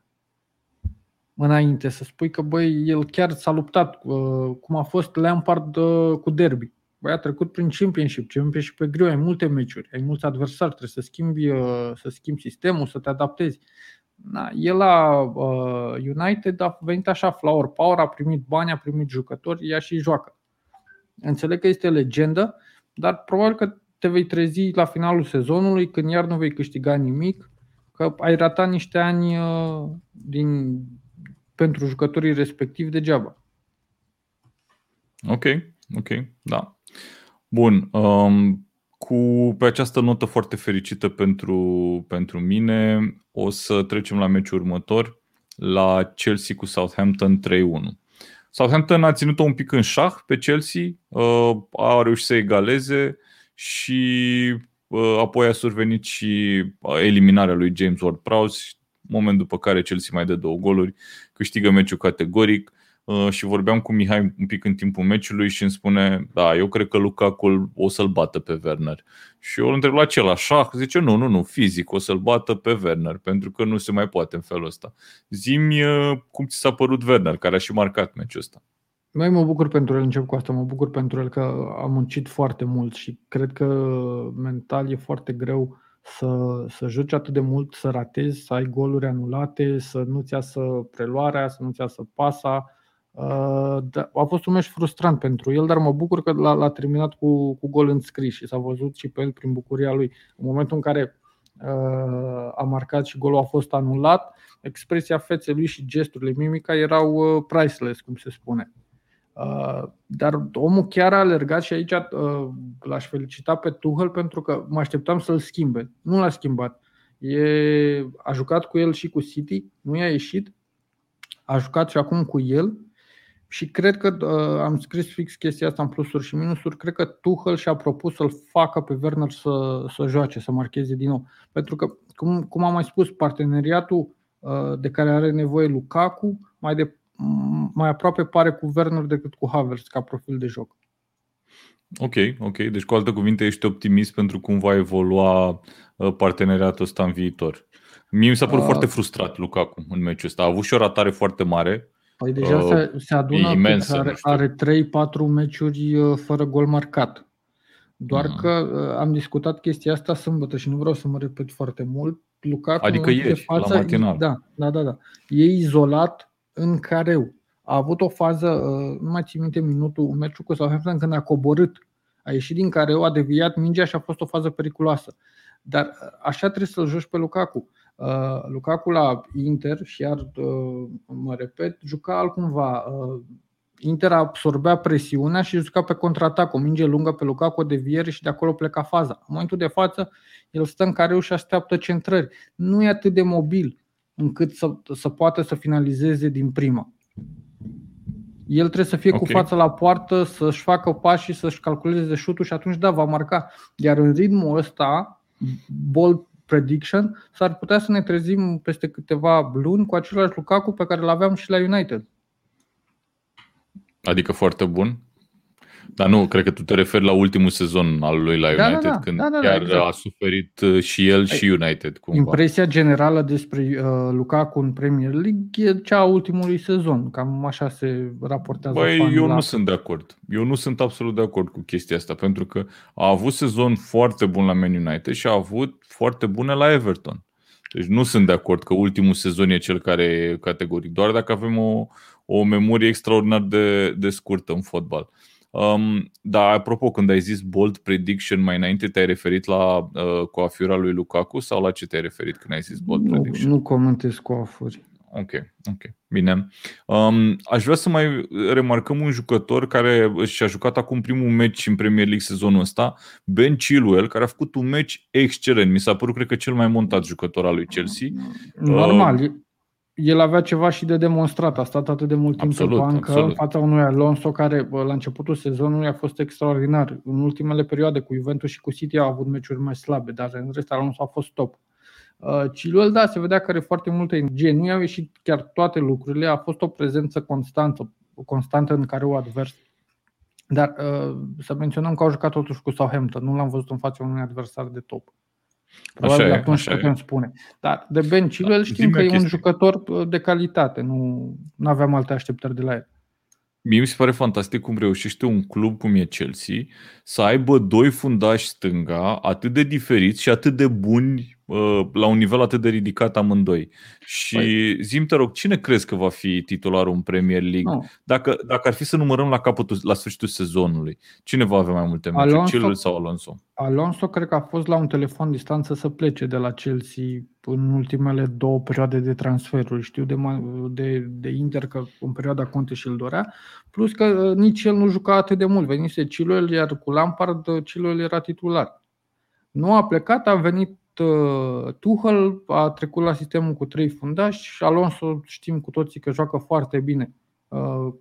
înainte, să spui că băi, el chiar s-a luptat, uh, cum a fost Lampard uh, cu derby Băi, a trecut prin Championship, Championship pe greu, ai multe meciuri, ai mulți adversari, trebuie să schimbi, uh, să schimbi sistemul, să te adaptezi. Na, el la uh, United a venit așa flower power, a primit bani, a primit jucători, ea și joacă. Înțeleg că este legendă, dar probabil că te vei trezi la finalul sezonului când iar nu vei câștiga nimic, că ai ratat niște ani uh, din, pentru jucătorii respectivi degeaba. Ok, ok, da. Bun. Um, cu, pe această notă foarte fericită pentru, pentru mine, o să trecem la meciul următor, la Chelsea cu Southampton 3-1. Southampton a ținut-o un pic în șah pe Chelsea, uh, a reușit să egaleze și uh, apoi a survenit și eliminarea lui James Ward-Prowse, moment după care Chelsea mai dă două goluri, câștigă meciul categoric Uh, și vorbeam cu Mihai un pic în timpul meciului și îmi spune, da, eu cred că Lukaku o să-l bată pe Werner. Și eu îl întreb la ce, la șah? Zice, nu, nu, nu, fizic, o să-l bată pe Werner, pentru că nu se mai poate în felul ăsta. Zimi uh, cum ți s-a părut Werner, care a și marcat meciul ăsta. Mai mă bucur pentru el, încep cu asta, mă bucur pentru el că a muncit foarte mult și cred că mental e foarte greu să, să joci atât de mult, să ratezi, să ai goluri anulate, să nu-ți iasă preluarea, să nu-ți iasă pasa, Uh, da, a fost un meci frustrant pentru el, dar mă bucur că l-a, l-a terminat cu, cu gol înscris și s-a văzut și pe el prin bucuria lui. În momentul în care uh, a marcat și golul a fost anulat, expresia feței lui și gesturile, mimica erau uh, priceless, cum se spune. Uh, dar omul chiar a alergat și aici uh, l-aș felicita pe Tuchel pentru că mă așteptam să-l schimbe. Nu l-a schimbat. E, a jucat cu el și cu City, nu i-a ieșit, a jucat și acum cu el și cred că uh, am scris fix chestia asta în plusuri și minusuri. Cred că Tuchel și-a propus să-l facă pe Werner să, să joace, să marcheze din nou. Pentru că, cum, cum am mai spus, parteneriatul uh, de care are nevoie Lukaku mai, de, mai aproape pare cu Werner decât cu Havertz ca profil de joc. Ok, ok. Deci, cu alte cuvinte, ești optimist pentru cum va evolua uh, parteneriatul ăsta în viitor. Mie mi s-a părut uh, foarte frustrat Lukaku în meciul ăsta. A avut și o ratare foarte mare Păi deja uh, se, se adună imensă, are, are 3-4 meciuri uh, fără gol marcat. Doar uh-huh. că uh, am discutat chestia asta sâmbătă și nu vreau să mă repet foarte mult. Lukaku adică ieri, de față, la matinal. Da, da, da, da. E izolat în careu. A avut o fază, uh, nu mai țin minte minutul, un meciul cu Southampton când a coborât. A ieșit din careu, a deviat mingea și a fost o fază periculoasă. Dar așa trebuie să-l joci pe Lukaku. Uh, Lukaku la Inter, și iar uh, mă repet, juca altcumva. Uh, Inter absorbea presiunea și juca pe contraatac, o minge lungă pe Lukaku, de deviere și de acolo pleca faza. În momentul de față, el stă în careu și așteaptă centrări. Nu e atât de mobil încât să, să poată să finalizeze din prima. El trebuie să fie okay. cu fața la poartă, să-și facă pași, să-și calculeze șutul și atunci da, va marca. Iar în ritmul ăsta, Bolt prediction, s-ar putea să ne trezim peste câteva luni cu același Lukaku pe care l-aveam și la United. Adică foarte bun? Dar nu, cred că tu te referi la ultimul sezon al lui la da, da, United, da, da, când da, da, chiar exact. a suferit uh, și el și United. Cumva. Impresia generală despre uh, Lukaku în Premier League e cea a ultimului sezon. Cam așa se raportează. Băi, eu la... nu sunt de acord. Eu nu sunt absolut de acord cu chestia asta, pentru că a avut sezon foarte bun la Man United și a avut foarte bune la Everton. Deci nu sunt de acord că ultimul sezon e cel care e categoric, doar dacă avem o, o memorie extraordinar de, de scurtă în fotbal. Um, dar apropo, când ai zis bold prediction mai înainte, te-ai referit la uh, coafiura lui Lukaku sau la ce te-ai referit când ai zis bold nu, prediction? Nu comentez coafuri. Ok, ok, bine. Um, aș vrea să mai remarcăm un jucător care și-a jucat acum primul meci în Premier League sezonul ăsta, Ben Chilwell, care a făcut un meci excelent. Mi s-a părut, cred că, cel mai montat jucător al lui Chelsea. Normal, uh, el avea ceva și de demonstrat. A stat atât de mult timp absolut, pe bancă absolut. în fața unui Alonso care la începutul sezonului a fost extraordinar. În ultimele perioade cu Juventus și cu City a avut meciuri mai slabe, dar în rest Alonso a fost top. Uh, Chilwell, da, se vedea că are foarte multă energie. Nu i-au ieșit chiar toate lucrurile, a fost o prezență constantă, constantă în care o advers. Dar uh, să menționăm că au jucat totuși cu Southampton, nu l-am văzut în fața unui adversar de top. Probabil așa atunci așa putem e. spune. Dar de Ben Chilwell da, știm că e un jucător uh, de calitate, nu aveam alte așteptări de la el. Mie mi se pare fantastic cum reușește un club cum e Chelsea să aibă doi fundași stânga atât de diferiți și atât de buni uh, la un nivel atât de ridicat amândoi. Și păi... zim te rog, cine crezi că va fi titularul în Premier League? No. Dacă, dacă ar fi să numărăm la capătul, la sfârșitul sezonului, cine va avea mai multe meciuri, Alonso, Chilwell sau Alonso? Alonso cred că a fost la un telefon distanță să plece de la Chelsea în ultimele două perioade de transferuri. Știu de, de, de Inter că în perioada Conte și-l dorea, plus că uh, nici el nu juca atât de mult. Venise Chilwell, iar cu Lampard uh, Chilwell era titular. Nu a plecat, a venit uh, Tuchel, a trecut la sistemul cu trei fundași și Alonso știm cu toții că joacă foarte bine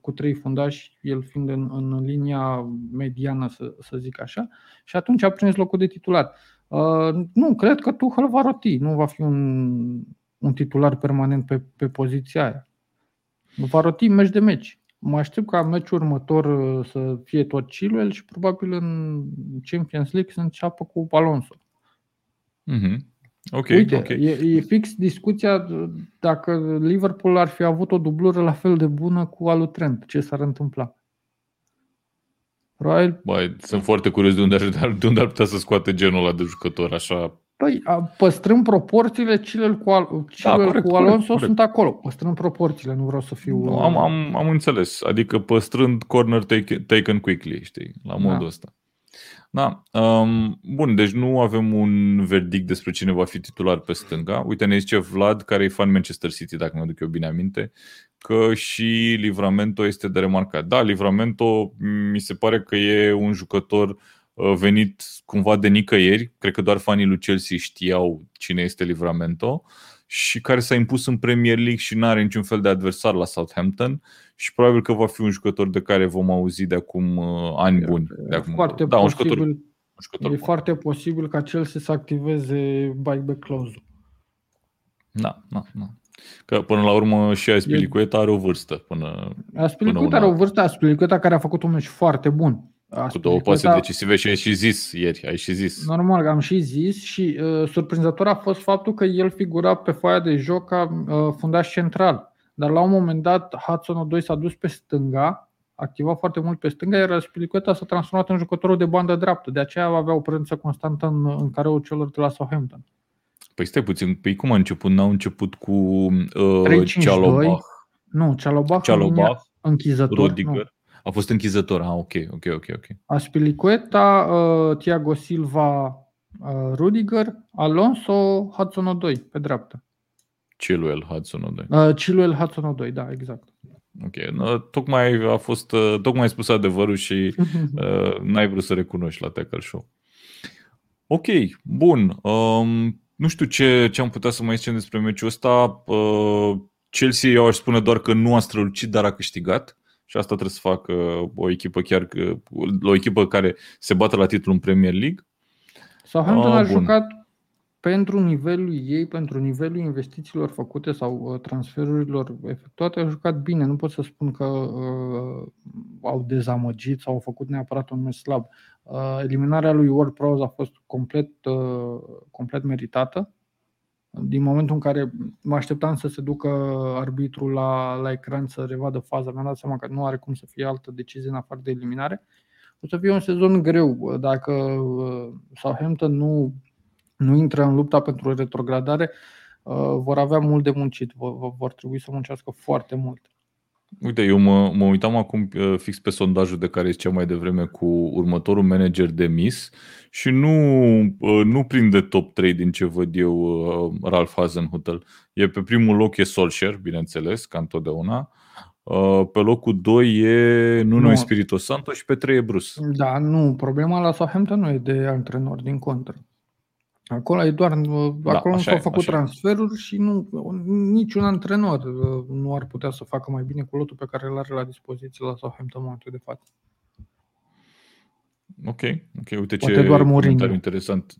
cu trei fundași, el fiind în, în linia mediană, să, să zic așa, și atunci a prins locul de titular. Uh, nu, cred că Tuchel va roti, nu va fi un, un titular permanent pe, pe poziția aia. Va roti meci de meci. Mă aștept ca meciul următor uh, să fie tot Chilwell și probabil în Champions League să înceapă cu Alonso. Mm-hmm. Okay, Uite, okay. E, e fix discuția dacă Liverpool ar fi avut o dublură la fel de bună cu alu Trent, ce s-ar întâmpla. Probabil... Băi, sunt foarte curios de unde, ar, de unde ar putea să scoate genul ăla de jucător așa. Păi, păstrând proporțiile, cele cu, al, cele da, corect, cu Alonso corect, corect. sunt acolo. Păstrând proporțiile, nu vreau să fiu... Nu, am, am, am înțeles. Adică păstrând corner take, taken quickly, știi, la modul da. ăsta. Da. Um, bun, deci nu avem un verdict despre cine va fi titular pe stânga. Uite, ne zice Vlad, care e fan Manchester City, dacă mă duc eu bine aminte, că și Livramento este de remarcat. Da, Livramento mi se pare că e un jucător uh, venit cumva de nicăieri. Cred că doar fanii lui Chelsea știau cine este Livramento și care s-a impus în Premier League și nu are niciun fel de adversar la Southampton și probabil că va fi un jucător de care vom auzi de acum uh, ani buni. De acum. Foarte da, posibil, un jucător, un jucător e bun. foarte posibil ca Chelsea să activeze buyback clause Da, da, da. Că până la urmă și Aspilicueta are o vârstă. Până, Aspilicueta are o vârstă, Aspilicueta care a făcut un meci foarte bun. Cu două pase decisive și ai și zis ieri, ai și zis. Normal, am și zis și uh, surprinzător a fost faptul că el figura pe foaia de joc ca uh, fundaș central. Dar la un moment dat Hudson 2 s-a dus pe stânga, activa foarte mult pe stânga, iar Spilicueta s-a transformat în jucătorul de bandă dreaptă. De aceea avea o prezență constantă în, în careul celor de la Southampton. Păi stai puțin, păi cum a început? N-au început cu uh, Cialobach? Nu, Cialobach, Cialobach închizător. Rudiger. Nu. A fost închizător, ah, ok, ok, ok. okay. Aspilicueta, uh, Thiago Silva, uh, Rudiger, Alonso, Hudson 2 pe dreapta. Chilwell, Hudson 2. Uh, Chilwell, Hudson 2, da, exact. Ok, no, tocmai a fost, uh, tocmai ai spus adevărul și uh, n-ai vrut să recunoști la Tackle Show. Ok, bun. Um, nu știu ce, ce am putea să mai zicem despre meciul ăsta. Uh, Chelsea, eu aș spune doar că nu a strălucit, dar a câștigat. Și asta trebuie să facă o echipă chiar o echipă care se bate la titlul în Premier League. Southampton uh, a jucat pentru nivelul ei, pentru nivelul investițiilor făcute sau uh, transferurilor efectuate, a jucat bine. Nu pot să spun că uh, au dezamăgit sau au făcut neapărat un meci slab. Uh, eliminarea lui Ward Prowse a fost complet, uh, complet meritată. Din momentul în care mă așteptam să se ducă arbitrul la, la ecran să revadă faza, mi-am dat seama că nu are cum să fie altă decizie în afară de eliminare. O să fie un sezon greu. Dacă uh, Southampton nu, nu intră în lupta pentru retrogradare, vor avea mult de muncit, vor, vor trebui să muncească foarte mult. Uite, eu mă, mă uitam acum uh, fix pe sondajul de care zicea mai devreme cu următorul manager de Miss și nu, uh, nu prinde top 3 din ce văd eu uh, Ralph Hasenhutel. E pe primul loc e Solskjaer, bineînțeles, ca întotdeauna. Pe locul 2 e Nuno nu. Espirito Santo și pe 3 e Bruce. Da, nu, problema la Southampton nu e de antrenor, din contră. Acolo e doar, da, acolo nu s-au făcut transferuri și nu, niciun antrenor uh, nu ar putea să facă mai bine cu lotul pe care îl are la dispoziție la Southampton în momentul de față. Ok, ok, uite Poate ce doar comentariu interesant.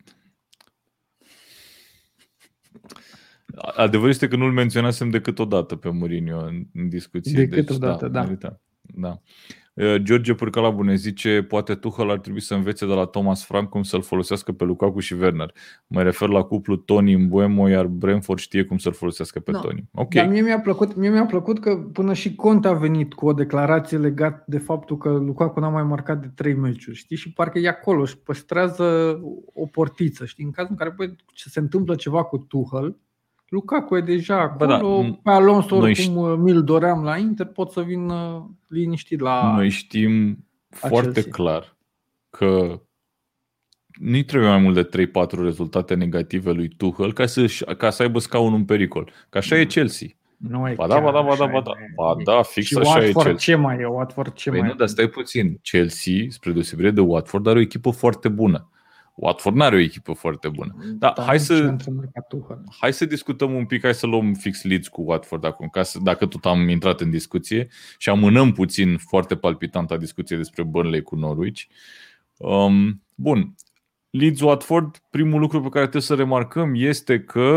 Adevărul este că nu-l menționasem decât o dată pe Mourinho în, în discuție. Decât deci, o dată, da. Da. da. George Pârcalabu ne zice, poate Tuchel ar trebui să învețe de la Thomas Frank cum să-l folosească pe Lukaku și Werner. Mă refer la cuplu Tony în Buemo, iar Brentford știe cum să-l folosească pe Da. Tony. Ok. Dar mie mi-a, plăcut, mie mi-a plăcut că până și Conte a venit cu o declarație legat de faptul că Lukaku n-a mai marcat de trei meciuri, știi? Și parcă e acolo și păstrează o portiță, știi? În cazul în care bă, ce se întâmplă ceva cu Tuchel, Lukaku e deja Bă, da, acolo, m- pe Alonso noi oricum mi-l doream la Inter, pot să vin uh, liniștit la... Noi știm foarte Chelsea. clar că nu-i trebuie mai mult de 3-4 rezultate negative lui Tuchel ca să, ca să aibă scaunul în pericol. Că așa e Chelsea. Nu e Ba da, ba da, ba da, chiar ba da. așa, e. Ba da, fix și așa e Watford Chelsea. ce mai e? Watford ce Păi mai nu, dar stai puțin. Chelsea, spre deosebire de Watford, are o echipă foarte bună. Watford nu are o echipă foarte bună. Da, Dar hai nu să- ce antrenor ca Tuchel. Hai să discutăm un pic, hai să luăm fix Leeds cu Watford acum, ca să, dacă tot am intrat în discuție și amânăm puțin foarte palpitanta discuție despre Burnley cu Norwich. Um, bun, Leeds-Watford, primul lucru pe care trebuie să remarcăm este că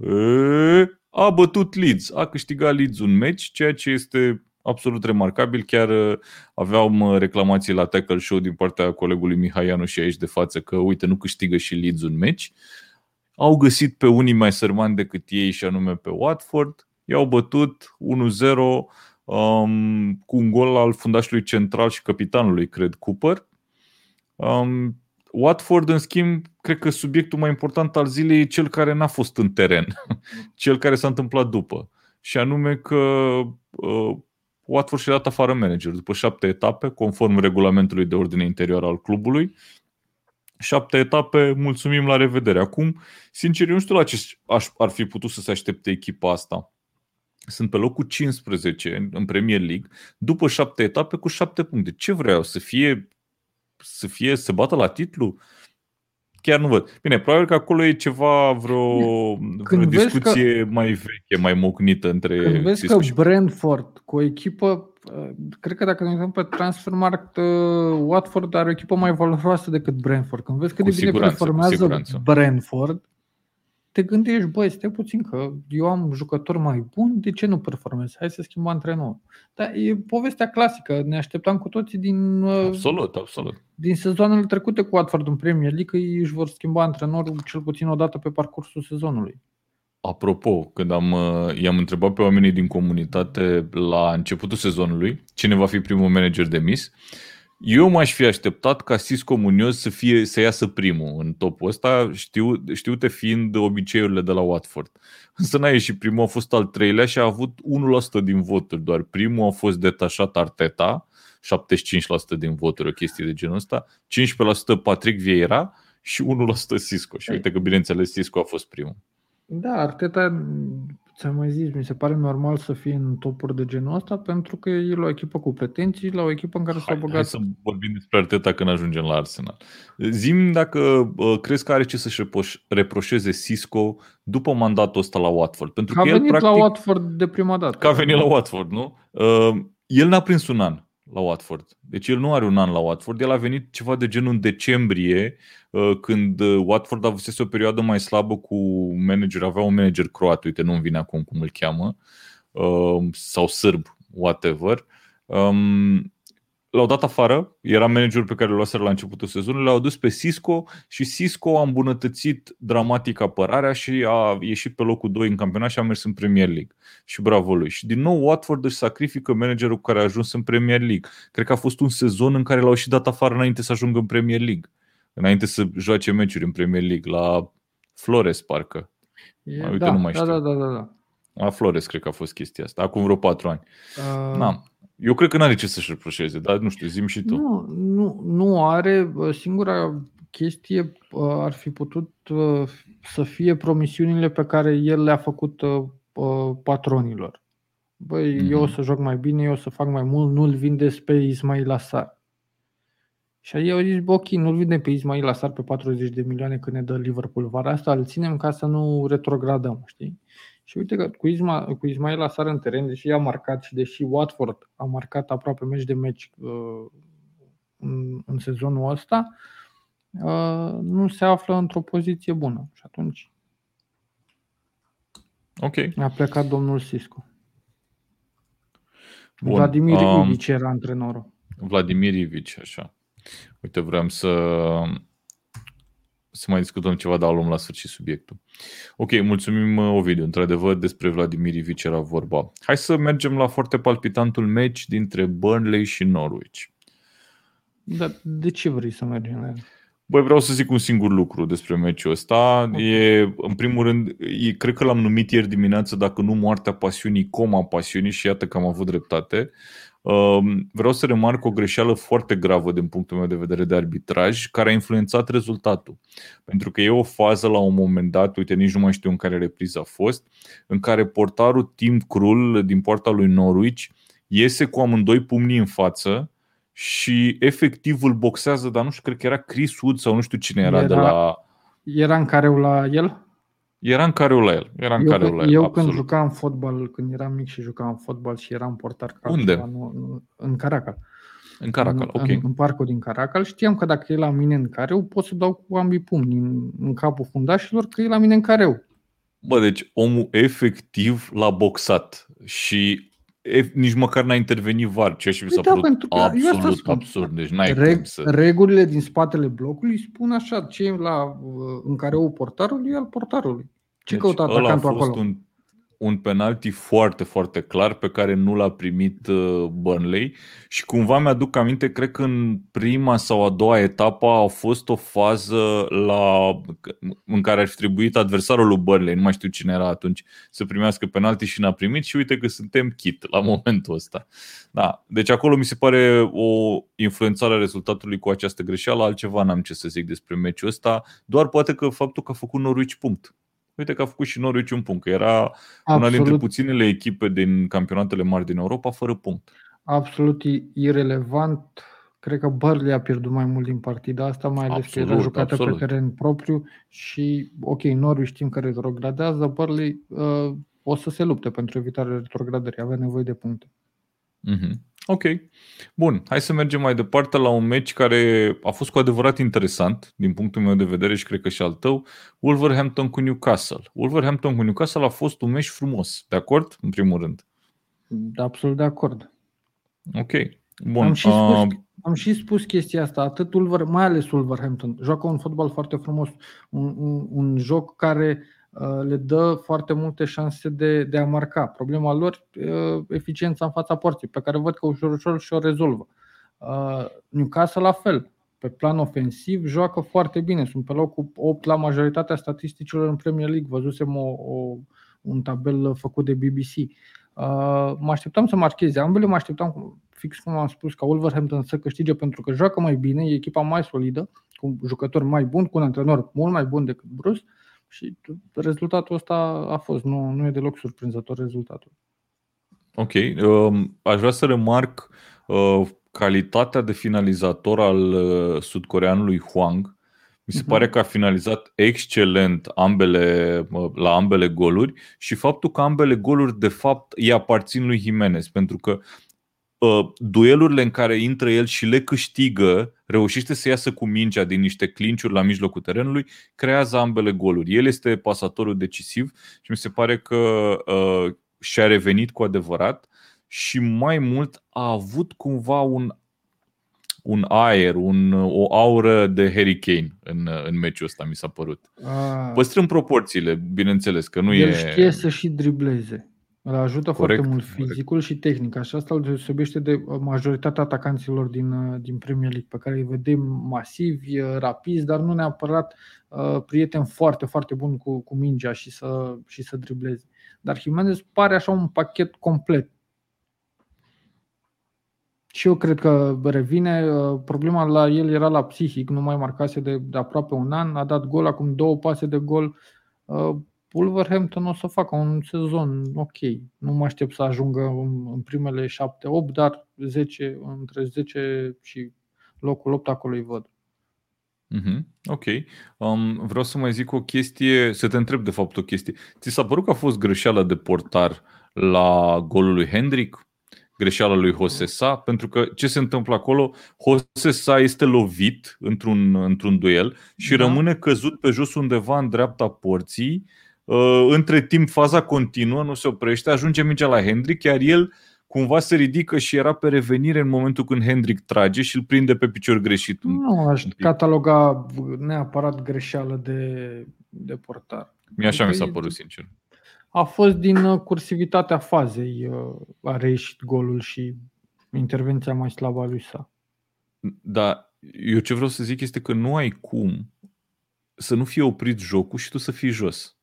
e, a bătut Leeds, a câștigat Leeds un meci, ceea ce este absolut remarcabil. Chiar uh, aveam uh, reclamații la Tackle Show din partea colegului Mihai Ianu și aici de față că, uite, nu câștigă și Leeds un meci. Au găsit pe unii mai sărmani decât ei și anume pe Watford. I-au bătut 1-0 um, cu un gol al fundașului central și capitanului, cred, Cooper. Um, Watford, în schimb, cred că subiectul mai important al zilei e cel care n-a fost în teren, cel care s-a întâmplat după. Și anume că uh, Watford și-a dat afară manager după șapte etape, conform regulamentului de ordine interior al clubului. Șapte etape, mulțumim, la revedere. Acum, sincer, eu nu știu la ce aș, ar fi putut să se aștepte echipa asta. Sunt pe locul 15 în- în Premier League, după șapte etape cu șapte puncte. Ce vreau? Să fie să fie, să bată la titlu? Chiar nu văd. Bine, probabil că acolo e ceva, vreo, vreo vezi discuție mai veche, mai mocnită între Când vezi Cisco că și Brentford, cu o echipă, uh, cred că dacă ne uităm pe Transfermarkt, uh, Watford are o echipă mai valoroasă decât Brentford. Când vezi cât Cu de bine siguranță, cu performează siguranță. Brentford, te gândești, băi, stai puțin că eu am jucători mai buni, de ce nu performez? Hai să schimbăm antrenor. Dar e povestea clasică, ne așteptam cu toții din, uh, Absolut, absolut. din sezoanele trecute cu Watford în Premier League că ei își vor schimba antrenorul cel puțin o dată pe parcursul sezonului. Apropo, când am, uh, i-am întrebat pe oamenii din comunitate la începutul sezonului cine va fi primul manager demis, eu m-aș fi așteptat ca Cisco Munoz să, fie, să iasă primul în topul ăsta, știu, știute fiind obiceiurile de la Watford. Însă n-a ieșit primul, a fost al treilea și a avut 1% din voturi doar. Primul a fost detașat Arteta, 75% din voturi, o chestie de genul ăsta, 15% Patrick Vieira și 1% Cisco. Și uite că, bineînțeles, Cisco a fost primul. Da, Arteta, ți-am mai zis, mi se pare normal să fie în topuri de genul ăsta pentru că e la o echipă cu pretenții, la o echipă în care s-au Hai, hai băgat să vorbim despre Arteta când ajungem la Arsenal. Zim dacă uh, crezi că are ce să-și reproș- reproșeze Cisco după mandatul ăsta la Watford. Pentru că a că el, venit practic, la Watford de prima dată. că a venit la Watford, nu? Uh, el n-a prins un an la Watford. Deci el nu are un an la Watford. El a venit ceva de genul în decembrie, uh, când uh, Watford a avut o perioadă mai slabă cu manager. Avea un manager croat, uite, nu-mi vine acum cum îl cheamă, uh, sau sârb, whatever. Um, l-au dat afară, era managerul pe care îl luaseră la începutul sezonului, l-au dus pe Cisco și Cisco a îmbunătățit dramatic apărarea și a ieșit pe locul 2 în campionat și a mers în Premier League. Și bravo lui. Și din nou Watford își sacrifică managerul care a ajuns în Premier League. Cred că a fost un sezon în care l-au și dat afară înainte să ajungă în Premier League. Înainte să joace meciuri în Premier League, la Flores parcă. E, Uite, da, nu mai da, știu. da, da, da, da. La Flores cred că a fost chestia asta, acum vreo patru ani. Uh, Na. Eu cred că n-are ce să-și reproșeze, dar nu știu, zim și tu. Nu, nu, nu are. Singura chestie uh, ar fi putut uh, să fie promisiunile pe care el le-a făcut uh, uh, patronilor. Băi, Mhm. eu o să joc mai bine, eu o să fac mai mult, nu-l vindeți pe Ismail Asar. Și ei au zis, bă, ok, nu-l vindem pe Ismail Asar pe 40 de milioane când ne dă Liverpool vara asta, îl ținem ca să nu retrogradăm, știi? Și uite că cu, Isma, cu Ismail Asar în teren, deși a marcat și deși Watford a marcat aproape meci de meci uh, în, în sezonul ăsta, uh, nu se află într-o poziție bună. Și atunci Ok. a plecat domnul Siscu. Bun. Vladimir Um, Ilic era antrenorul. Vladimir Ivici, așa. Uite, vreau să, să mai discutăm ceva, dar luăm la sfârșit subiectul. Ok, mulțumim Ovidiu. Într-adevăr, despre Vladimir Ivici era vorba. Hai să mergem la foarte palpitantul meci dintre Burnley și Norwich. Dar de ce vrei să mergem la el? Băi, vreau să zic un singur lucru despre meciul ăsta. Okay. E, în primul rând, e, cred că l-am numit ieri dimineață, dacă nu moartea pasiunii, coma pasiunii și iată că am avut dreptate. Um, vreau să remarc o greșeală foarte gravă din punctul meu de vedere de arbitraj, care a influențat rezultatul. Pentru că e o fază la un moment dat, uite, nici nu mai știu în care repriză a fost, în care portarul Tim Krul din poarta lui Norwich iese cu amândoi pumnii în față și efectiv îl boxează, dar nu știu, cred că era Chris Wood sau nu știu cine era, era de la... Era în careu la el? Era în careu la el. Era în eu, careu la el, eu absolut. când jucam fotbal, când eram mic și jucam fotbal și eram portar ca Unde? Ceva, nu, nu, în Caracal. În Caracal, în, ok. În, în parcul din Caracal știam că dacă e la mine în careu, pot să dau cu ambii pumni în, în capul fundașilor că e la mine în careu. Bă, deci omul efectiv l-a boxat și e, nici măcar n-a intervenit VAR, ceea ce mi s-a păi da, părut absolut absurd. Deci n-ai Reg, cum să... Regulile din spatele blocului spun așa, ce e la, în care o portarului e al portarului. Ce deci căuta atacantul acolo? Un un penalti foarte, foarte clar pe care nu l-a primit uh, Burnley. Și cumva mi-aduc aminte, cred că în prima sau a doua etapă a fost o fază la, în care ar fi trebuit adversarul lui Burnley, nu mai știu cine era atunci, să primească penalti și n-a primit. Și uite că suntem kit la momentul ăsta. Da, deci acolo mi se pare o influențare a rezultatului cu această greșeală, altceva n-am ce să zic despre meciul ăsta, doar poate că faptul că a făcut Norwich punct Uite că a făcut și Norwich un punct, că era Absolut. una dintre puținele echipe din campionatele mari din Europa fără punct. Absolut irelevant. Cred că Burnley a pierdut mai mult din partida asta, mai ales absolut, că era jucată absolut. pe teren propriu și, ok, Norwich știm că retrogradează, Burnley uh, o să se lupte pentru evitarea retrogradării, avea nevoie de puncte. Mm-hmm. Ok. Bun, hai să mergem mai departe la un meci care a fost cu adevărat interesant din punctul meu de vedere și cred că și al tău, Wolverhampton cu Newcastle. Wolverhampton cu Newcastle a fost un meci frumos, de acord? În primul rând. Absolut de acord. Ok. Bun. Am și spus, uh... am și spus chestia asta, atât Wolver, mai ales Wolverhampton. Joacă un fotbal foarte frumos, un, un, un joc care Uh, le dă foarte multe șanse de, de a marca. Problema lor, uh, eficiența în fața porții, pe care văd că ușor, ușor și-o rezolvă. Uh, Newcastle la fel. Pe plan ofensiv joacă foarte bine. Sunt pe locul 8 la majoritatea statisticilor în Premier League. Văzusem o, o, un tabel făcut de BBC. Mă așteptam să marcheze ambele, mă așteptam, fix cum am spus, ca Wolverhampton să câștige pentru că joacă mai bine, e echipa mai solidă, cu jucători mai buni, cu un antrenor mult mai bun decât Bruce și rezultatul ăsta a fost, nu, nu e deloc surprinzător rezultatul. Ok, um, aș vrea să remarc uh, calitatea de finalizator al uh, sudcoreanului Huang. Mi se uh-huh. pare că a finalizat excelent ambele, uh, la ambele goluri și faptul că ambele goluri de fapt îi aparțin lui Jimenez, pentru că uh, duelurile în care intră el și le câștigă, reușește să iasă cu mingea din niște clinciuri la mijlocul terenului, creează ambele goluri. El este pasatorul decisiv și mi se pare că uh, și-a revenit cu adevărat și mai mult a avut cumva un un aer, un, o aură de Harry Kane în, în meciul ăsta, mi s-a părut. Ah. Păstrând proporțiile, bineînțeles, că nu El e... știe să și dribleze. Îl ajută corect, foarte mult fizicul corect. și tehnica și asta îl deosebește de uh, majoritatea atacanților din, uh, din Premier League, pe care îi vedem masivi, uh, rapizi, dar nu neapărat uh, prieteni foarte, foarte buni cu, cu mingea și să, și să dribleze. Dar Jimenez pare așa un pachet complet. Și eu cred că revine. Problema la el era la psihic, nu mai marcase de, de aproape un an, a dat gol, acum două pase de gol Wolverhampton o să facă un sezon ok. Nu mă aștept să ajungă în primele 7-8, dar 10, între 10 și locul 8 acolo îi văd. Mm-hmm. Ok. Um, vreau să mai zic o chestie, să te întreb de fapt o chestie. Ți s-a părut că a fost greșeala de portar la golul lui Hendrick? Greșeala lui Hosesa? Pentru că ce se întâmplă acolo? Hosesa este lovit într-un, într-un duel și da. rămâne căzut pe jos undeva în dreapta porții Uh, între timp, faza continuă, nu se oprește, ajunge mingea la Hendrick, iar el cumva se ridică și era pe revenire în momentul când Hendrick trage și îl prinde pe picior greșit. Nu aș cataloga neapărat greșeală de, de portar. Mi așa adică mi s-a părut, sincer. A fost din uh, cursivitatea fazei uh, a reieșit golul și intervenția mai slabă a lui Sa. Da, eu ce vreau să zic este că nu ai cum să nu fie oprit jocul și tu să fii jos.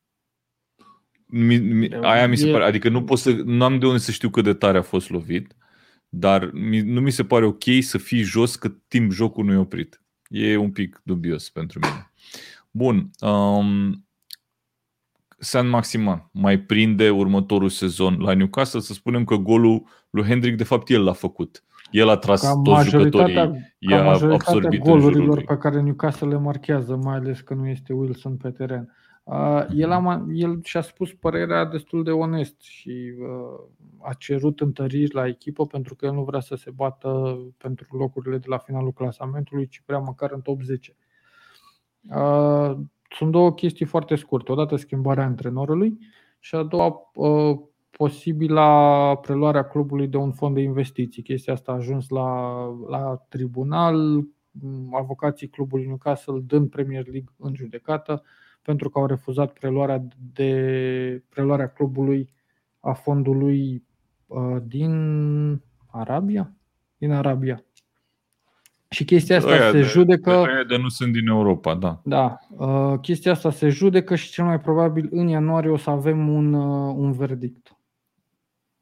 Mi, mi, aia mi se pare, adică nu pot să, nu am de unde să știu cât de tare a fost lovit, dar mi, nu mi se pare ok să fii jos cât timp jocul nu e oprit. E un pic dubios pentru mine. Bun. Um, San Maximan mai prinde următorul sezon la Newcastle, să spunem că golul lui Hendrick de fapt el l-a făcut. El a tras ca toți jucătorii, ca a absorbit golurilor pe care Newcastle le marchează, mai ales că nu este Wilson pe teren. Uh, el, a, el și-a spus părerea destul de onest și uh, a cerut întăriri la echipă pentru că el nu vrea să se bată pentru locurile de la finalul clasamentului, ci vrea măcar în top 10. Uh, sunt două chestii foarte scurte. Odată schimbarea antrenorului și a doua uh, posibila preluarea clubului de un fond de investiții. Chestia asta a ajuns la, la tribunal, avocații clubului Newcastle dând Premier League în judecată pentru că au refuzat preluarea, de, preluarea clubului a fondului uh, din Arabia? Din Arabia. Și chestia asta aia se de, judecă. Aia de nu sunt din Europa, da. Da. Uh, chestia asta se judecă și cel mai probabil în ianuarie o să avem un, uh, un verdict.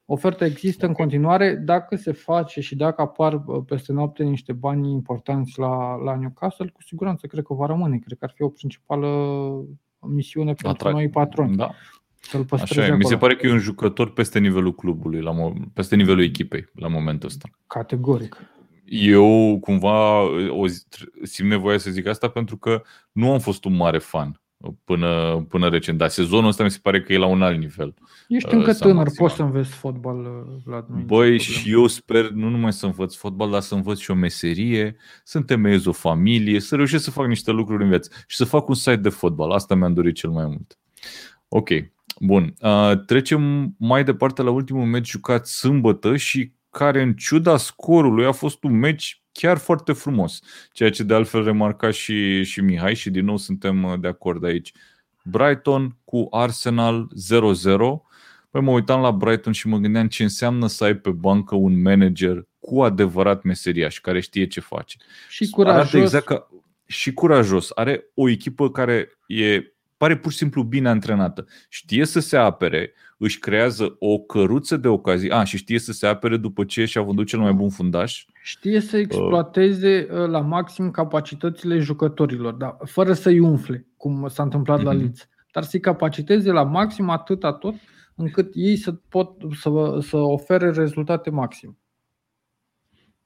Oferta există în continuare. Dacă se face și dacă apar uh, peste noapte niște bani importanți la, la Newcastle, cu siguranță cred că va rămâne. Cred că ar fi o principală misiune pentru Atrag. noi patroni. Da. Să-l Așa e. Mi se pare că e un jucător peste nivelul clubului, la mo- peste nivelul echipei la momentul ăsta. Categoric. Eu cumva o simt nevoia să zic asta pentru că nu am fost un mare fan până, până recent, dar sezonul ăsta mi se pare că e la un alt nivel. Ești încă tânăr, poți să înveți fotbal, uh, Vlad. Băi, și eu sper nu numai să învăț fotbal, dar să învăț și o meserie, să întemeiez o familie, să reușesc să fac niște lucruri în viață și să fac un site de fotbal. Asta mi-am dorit cel mai mult. Ok, bun. Uh, trecem mai departe la ultimul meci jucat sâmbătă și care în ciuda scorului a fost un meci chiar foarte frumos, ceea ce de altfel remarca și, și Mihai și din nou suntem uh, de acord aici. Brighton cu Arsenal 0-0. Păi mă uitam la Brighton și mă gândeam ce înseamnă să ai pe bancă un manager cu adevărat meseriaș, care știe ce face. Și curajos. exact ca, și curajos. Are o echipă care e pare pur și simplu bine antrenată. Știe să se apere, își creează o căruță de ocazii. A, și știe să se apere după ce și-a vândut cel mai bun fundaș. Știe să exploateze uh. la maxim capacitățile jucătorilor, dar fără să-i umfle, cum s-a întâmplat mm-hmm. la mhm. Leeds. Dar să-i capaciteze la maxim atâta tot încât ei să pot să, să ofere rezultate maxim.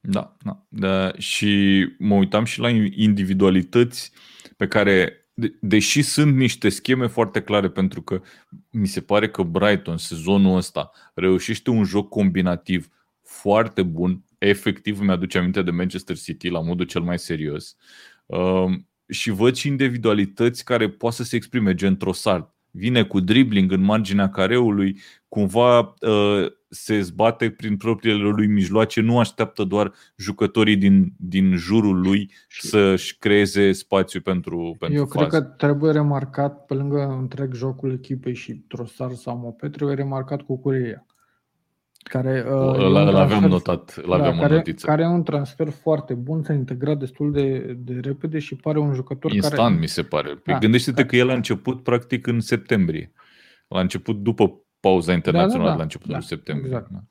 Da, da, da. Și mă uitam și la individualități pe care de, deși sunt niște scheme foarte clare, pentru că mi se pare că Brighton, sezonul ăsta, reușește un joc combinativ foarte bun, efectiv îmi aduce aminte de Manchester City la modul cel mai serios, uh, și văd și individualități care poate să se exprime, gen Trossard. Vine cu dribbling în marginea careului, cumva uh, se zbate prin propriile lui mijloace, nu așteaptă doar jucătorii din, din jurul lui să-și creeze spațiu pentru, pentru Eu fază. cred că trebuie remarcat, pe lângă întreg jocul echipei și Trosar sau Mopet, trebuie remarcat cu Cureia. Care, uh, l avem notat, l avem da, care, notiță. care e un transfer foarte bun, s-a integrat destul de, de repede și pare un jucător Instant, care... mi se pare. Păi da, gândește-te că el a început practic în septembrie. A început după pauza internațională da, da, da. la începutul da, septembrie. Exact. Da.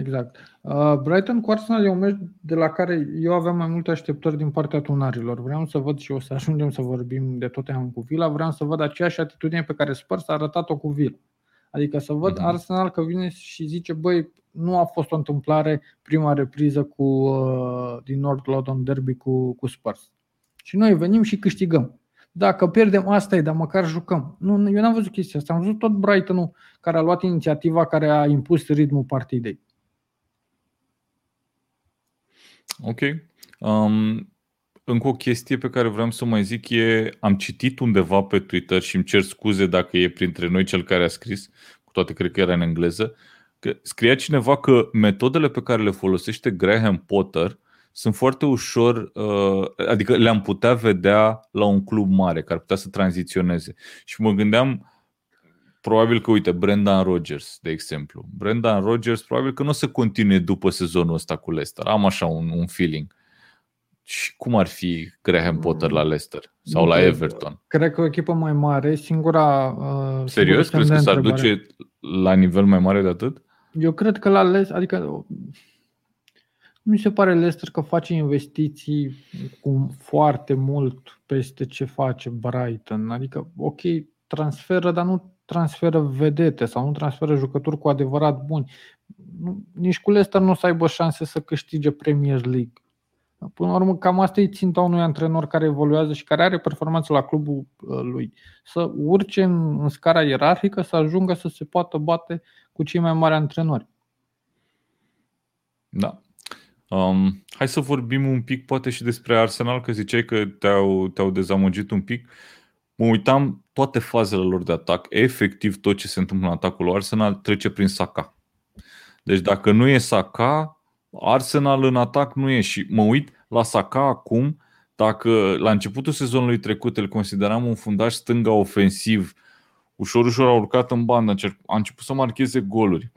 Exact. Uh, Brighton cu Arsenal e un meci de la care eu aveam mai multe așteptări din partea tunarilor. Vreau să văd și o să ajungem să vorbim de Tottenham cu Villa, vreau să văd aceeași atitudine pe care Spurs a arătat-o cu Villa. Adică să văd uh-huh. Arsenal că vine și zice, băi, nu a fost o întâmplare prima repriză cu, uh, din North London Derby cu, cu Spurs. Și noi venim și câștigăm. Dacă pierdem, asta e, dar măcar jucăm. Nu, eu n-am văzut chestia asta. Am văzut tot Brighton-ul care a luat inițiativa, care a impus ritmul partidei. Ok. Um, încă o chestie pe care vreau să mai zic e, am citit undeva pe Twitter și îmi cer scuze dacă e printre noi cel care a scris, cu toate cred că era în engleză, Că scria cineva că metodele pe care le folosește Graham Potter sunt foarte ușor, uh, adică le-am putea vedea la un club mare care ar putea să tranziționeze. Și mă gândeam, probabil că, uite, Brendan Rodgers, de exemplu. Brendan Rodgers probabil că nu o să continue după sezonul ăsta cu Leicester. Am așa un, un feeling. Și cum ar fi Graham Potter la Leicester sau la Everton? Cred că o echipă mai mare, singura... Uh, Serios? Crezi că s-ar duce la nivel mai mare de atât? Eu cred că la Leicester, adică mi se pare Leicester că face investiții cu foarte mult peste ce face Brighton. Adică, ok, transferă, dar nu transferă vedete sau nu transferă jucători cu adevărat buni. Nici cu Leicester nu o să aibă șanse să câștige Premier League. Până la urmă, cam asta e ținta unui antrenor care evoluează și care are performanță la clubul uh, lui. Să urce în, în scara ierarhică, să ajungă să se poată bate cu cei mai mari antrenori. Da. Um, hai să vorbim un pic poate și despre Arsenal, că ziceai că te-au, te-au dezamăgit un pic. Mă uitam toate fazele lor de atac, efectiv tot ce se întâmplă în atacul lui Arsenal trece prin Saka. Deci dacă nu e Saka, Arsenal în atac nu e și mă uit la Saka acum, dacă la începutul sezonului trecut îl consideram un fundaș stânga ofensiv, ușor, ușor a urcat în bandă, a început să marcheze goluri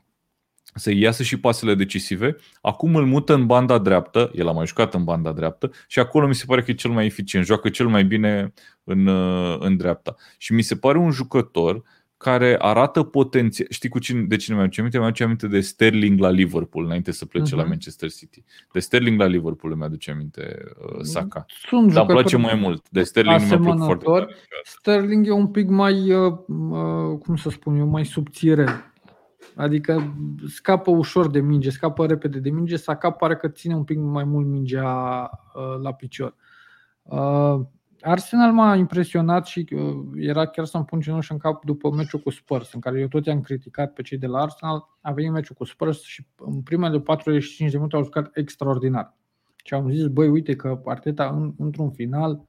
să iasă și pasele decisive. Acum îl mută în banda dreaptă, el a mai jucat în banda dreaptă și acolo mi se pare că e cel mai eficient, joacă cel mai bine în, uh, în dreapta. Și mi se pare un jucător care arată potențial. Știi cu cine, de cine mi-aduce aminte? Mi-aduce aminte de Sterling la Liverpool, înainte să plece uh-huh. la mhm. Manchester City. De Sterling la Liverpool mi-aduce aminte uh, Saka. Sunt Dar îmi place mai mult. De Sterling mi-a plăcut foarte tare. Sterling e un pic mai, uh, uh, cum să spun eu, mai subțire Adică scapă ușor de minge, scapă repede de minge, Saka pare că ține un pic mai mult mingea uh, la picior. Uh, Arsenal m-a impresionat și uh, era chiar să-mi pun cenușă în cap după meciul cu Spurs, în care eu tot i-am criticat pe cei de la Arsenal. A venit meciul cu Spurs și în primele 45 de minute au jucat extraordinar. Și am zis, băi, uite că Arteta în, într-un final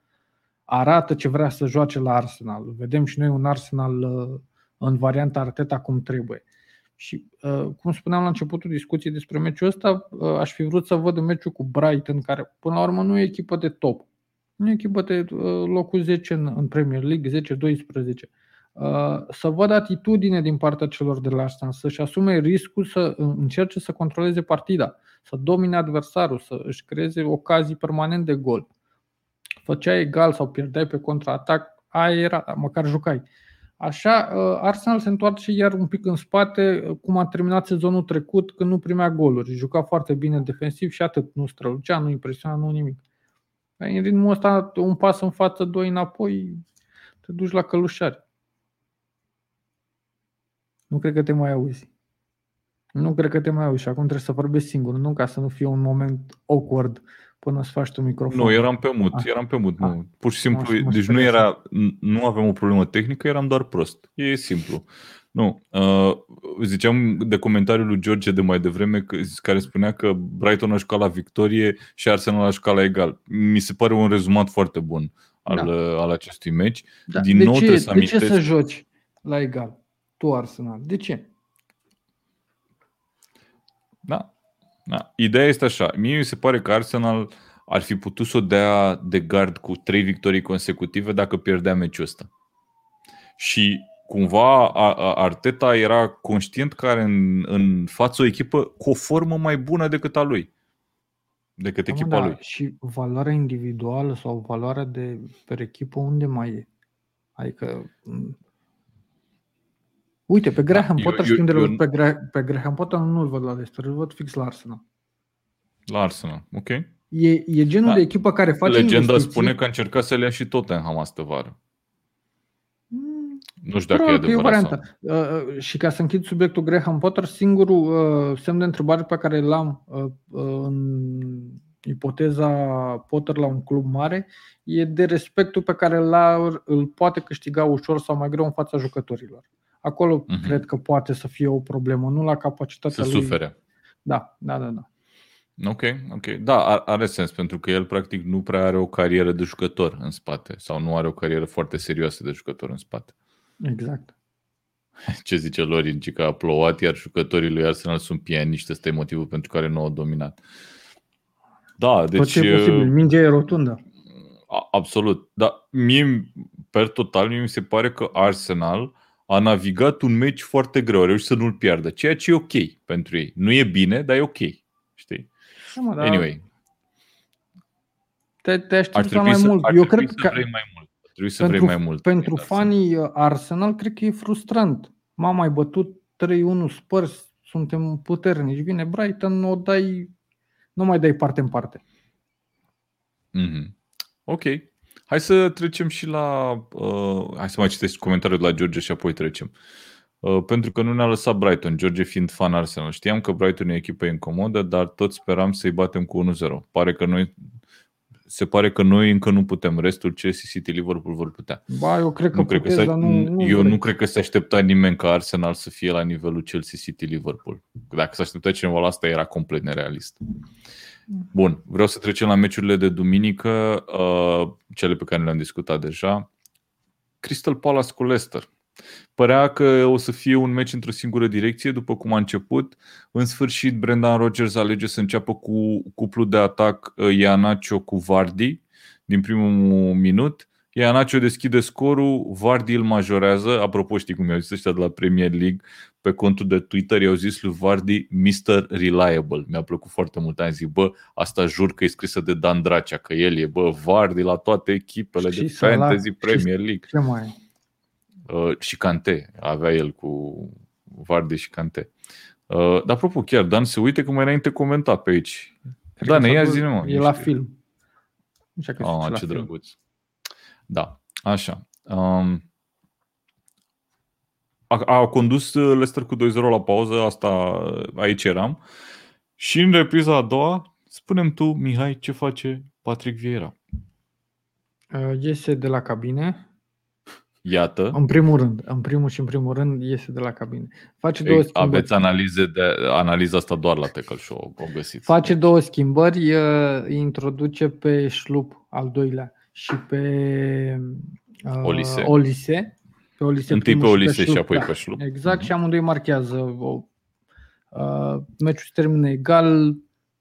arată ce vrea să joace la Arsenal. Vedem și noi un Arsenal în varianta Arteta cum trebuie. Și, uh, cum spuneam la începutul discuției despre meciul ăsta, uh, aș fi vrut să văd un meciul cu Brighton, care până la urmă nu e echipă de top. Nu e echipă de uh, locul 10 în, în Premier League, 10-12. Să văd atitudine din partea celor de la Arsenal, să-și asume riscul să încerce să controleze partida, să domine adversarul, să își creeze ocazii permanent de gol. Făcea egal sau pierdeai pe contraatac, aia era, măcar jucai. Așa, uh, Arsenal se întoarce iar un pic în spate, uh, cum a terminat sezonul trecut, când nu primea goluri. Juca foarte bine defensiv și atât. Nu strălucea, nu impresiona, nu nimic. În ritmul ăsta, un pas în față, doi înapoi, te duci la călușari. Nu cred că te mai auzi. Nu cred că te mai auzi și acum trebuie să vorbești singur, nu ca să nu fie un moment awkward până să faci tu microfon. Nu, eram pe mut, ah. eram pe mut, nu. Ah. Pur și simplu, ah, deci nu era, nu aveam o problemă tehnică, eram doar prost. E simplu. Nu, uh, ziceam de comentariul lui George de mai devreme care spunea că Brighton a jucat la victorie și Arsenal a jucat la egal. Mi se pare un rezumat foarte bun al, da. Uh, al acestui meci. Da. Din de nou ce, să amintesc... De ce să joci la egal? Tu Arsenal. De ce? Da, da. Ideea este așa. Mie mi se pare că Arsenal ar fi putut să o dea de gard cu trei victorii consecutive dacă pierdea meciul ăsta. Și cumva Arteta era conștient că are în, în față o echipă cu o formă mai bună decât a lui. Decât da, echipa da, lui. Și valoarea individuală sau valoarea de per echipă unde mai e? Adică Uite, pe Graham da, Potter, eu, eu, eu, pe, Graham, pe Graham Potter nu-l văd la Leicester, îl văd fix la Arsenal. La Arsenal, ok. E, e genul da. de echipă care face Legenda investiții. spune că a încercat să le ia și Tottenham astă vară. Mm, nu știu dacă e adevărat. Sau... Uh, și ca să închid subiectul Graham Potter, singurul uh, semn de întrebare pe care l-am uh, uh, în ipoteza Potter la un club mare e de respectul pe care îl poate câștiga ușor sau mai greu în fața jucătorilor. Acolo uh-huh. cred că poate să fie o problemă, nu la capacitatea să lui. Să sufere. Da, da, da, da. Ok, ok. Da, are sens, pentru că el practic nu prea are o carieră de jucător în spate sau nu are o carieră foarte serioasă de jucător în spate. Exact. Ce zice Lorin, că a plouat, iar jucătorii lui Arsenal sunt pianiști, ăsta e motivul pentru care nu au dominat. Da, deci... Tot ce e posibil, mingea e rotundă. Absolut, dar mie, per total, mie mi se pare că Arsenal a navigat un meci foarte greu, a reușit să nu-l piardă, ceea ce e ok pentru ei. Nu e bine, dar e ok, știi? Da, mă, anyway. Te, te aștepți mai să, mult. Eu cred că vrei mai mult. Trebuie să pentru, vrei mai mult. Pentru fanii uh, Arsenal, cred că e frustrant. M-am mai bătut 3-1 Spurs, suntem puternici. Vine Brighton, o dai, nu mai dai parte în parte. Mm-hmm. Ok. Hai să trecem și la... Uh, hai să mai citesc comentariul de la George și apoi trecem. Uh, pentru că nu ne-a lăsat Brighton, George fiind fan Arsenal. Știam că Brighton e o echipă incomodă, dar tot speram să-i batem cu 1-0. Pare că noi se pare că noi încă nu putem. Restul Chelsea, City, Liverpool vor putea. Ba, eu cred că, nu cred puteți, că dar nu, nu Eu vrei. nu cred că se aștepta nimeni ca Arsenal să fie la nivelul Chelsea, City, Liverpool. Dacă se aștepta cineva la asta, era complet nerealist. Bun, vreau să trecem la meciurile de duminică, uh, cele pe care le-am discutat deja. Crystal Palace cu Leicester. Părea că o să fie un meci într-o singură direcție, după cum a început. În sfârșit, Brendan Rodgers alege să înceapă cu cuplul de atac uh, Ianacio cu Vardy din primul minut. Ianacio deschide scorul, Vardy îl majorează. Apropo, știi cum i-au zis ăștia de la Premier League pe contul de Twitter, i-au zis lui Vardy Mr. Reliable. Mi-a plăcut foarte mult. Am zis, bă, asta jur că e scrisă de Dan Dracea, că el e, bă, Vardy la toate echipele și de Fantasy la... Premier League. Ce mai Uh, și Cante, avea el cu Vardy și Cante. Uh, dar apropo, chiar, Dan se uite că mai înainte comenta pe aici. Cred Dan, ia zi mă. E la film. Așa că ah, ce drăguț. Da, așa. Um, a, a condus Leicester cu 2-0 la pauză, asta aici eram. Și în repriza a doua, spunem tu, Mihai, ce face Patrick Vieira? Uh, iese de la cabine, Iată. În primul rând, în primul și în primul rând iese de la cabine. Face două schimbări. Aveți analize de, analiza asta doar la Tackle Show, o găsiți. Face două schimbări, îi introduce pe Șlup al doilea și pe uh, Olise. Olise. Pe Olise Întâi pe Olise și, și apoi da. pe Șlup. Exact, uh-huh. și amândoi marchează. O, uh, meciul se termină egal,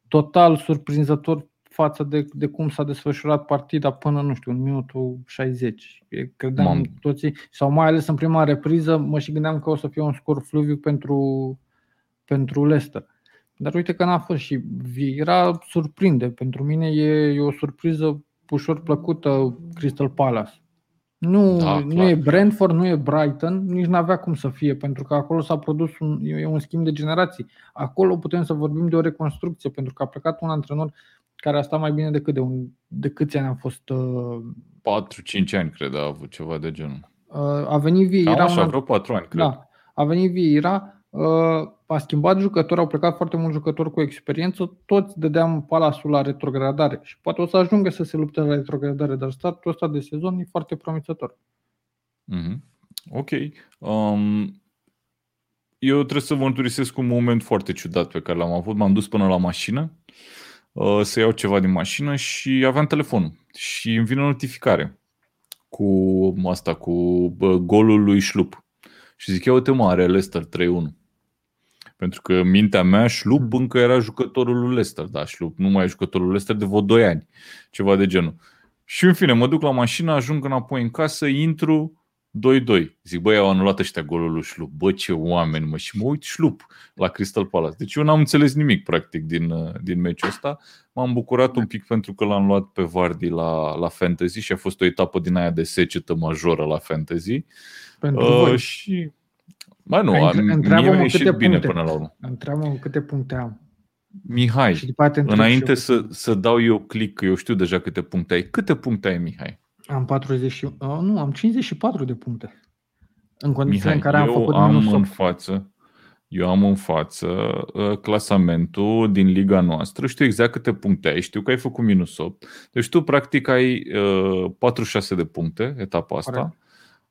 total surprinzător față de, de cum s-a desfășurat partida până, nu știu, în minutul 60. Credeam Mam. toții, sau mai ales în prima repriză, mă și gândeam că o să fie un scor fluviu pentru, pentru Leicester. Dar uite că n-a fost și Vieira surprinde. Pentru mine e, e o surpriză ușor plăcută Crystal Palace. Nu, da, nu e Brentford, nu e Brighton, nici nu avea cum să fie, pentru că acolo s-a produs un, e un schimb de generații. Acolo putem să vorbim de o reconstrucție, pentru că a plecat un antrenor care a stat mai bine decât de, un, de câți ani a fost... Uh, 4-5 ani, cred, a avut ceva de genul. Uh, a venit Vieira... Cam așa, vreo 4 ani, cred. Da, a venit Vieira, uh, a schimbat jucători, au plecat foarte mulți jucători cu experiență, toți dădeam palasul la retrogradare și poate o să ajungă să se lupte la retrogradare, dar startul ăsta de sezon e foarte promițător. Mm-hmm. Ok. Um, eu trebuie să vă mărturisesc un moment foarte ciudat pe care l-am avut. M-am dus până la mașină Uh, să iau ceva din mașină și aveam telefonul și îmi vine o notificare cu asta, cu golul lui Șlup. Și zic, ia uite mă, are Leicester 3-1. Pentru că mintea mea, Șlup încă era jucătorul lui Leicester, da, Șlup nu mai e jucătorul lui Leicester de vreo 2 ani, ceva de genul. Și în fine, mă duc la mașină, ajung înapoi în casă, intru, 2-2. Zic, băi, au anulat ăștia golul lui Șlup. Bă, ce oameni, mă. Și mă uit Șlup la Crystal Palace. Deci eu n-am înțeles nimic, practic, din, uh, din meciul ăsta. M-am bucurat un pic pentru că l-am luat pe Vardy la, la Fantasy și a fost o etapă din aia de secetă majoră la Fantasy. Pentru uh, voi. Și... Mai nu, Între, mie mi-a ieșit bine puncte. până la urmă. Întreabă câte puncte am. Mihai, și înainte să, să dau eu click, că eu știu deja câte puncte ai. Câte puncte ai, Mihai? Am 40, oh, nu, am 54 de puncte. În condițiile în care am făcut am minus 8. în față, eu am în față uh, clasamentul din liga noastră, știu exact câte puncte ai, știu că ai făcut minus 8. Deci tu practic ai uh, 46 de puncte etapa asta.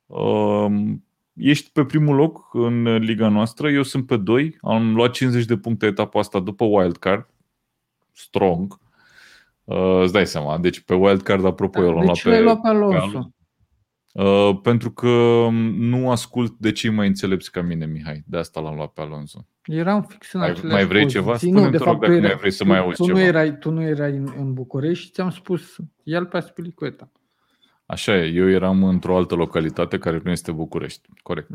Uh, ești pe primul loc în liga noastră, eu sunt pe 2, am luat 50 de puncte etapa asta după wildcard, strong. Uh, îți dai seama. Deci pe wildcard, apropo, eu l-am deci luat pe... luat pe Alonso? Uh, pentru că nu ascult de cei mai înțelepți ca mine, Mihai. De asta l-am luat pe Alonso. Eram fix în Mai, aceleași mai vrei poziții. ceva? Nu, Spune-mi, de te rog, fapt, dacă tu mai era- vrei să tu- mai auzi tu ceva. Nu erai, tu nu erai în, în București și ți-am spus, ia-l pe Aspilicueta. Așa e, eu eram într-o altă localitate care nu este București. Corect.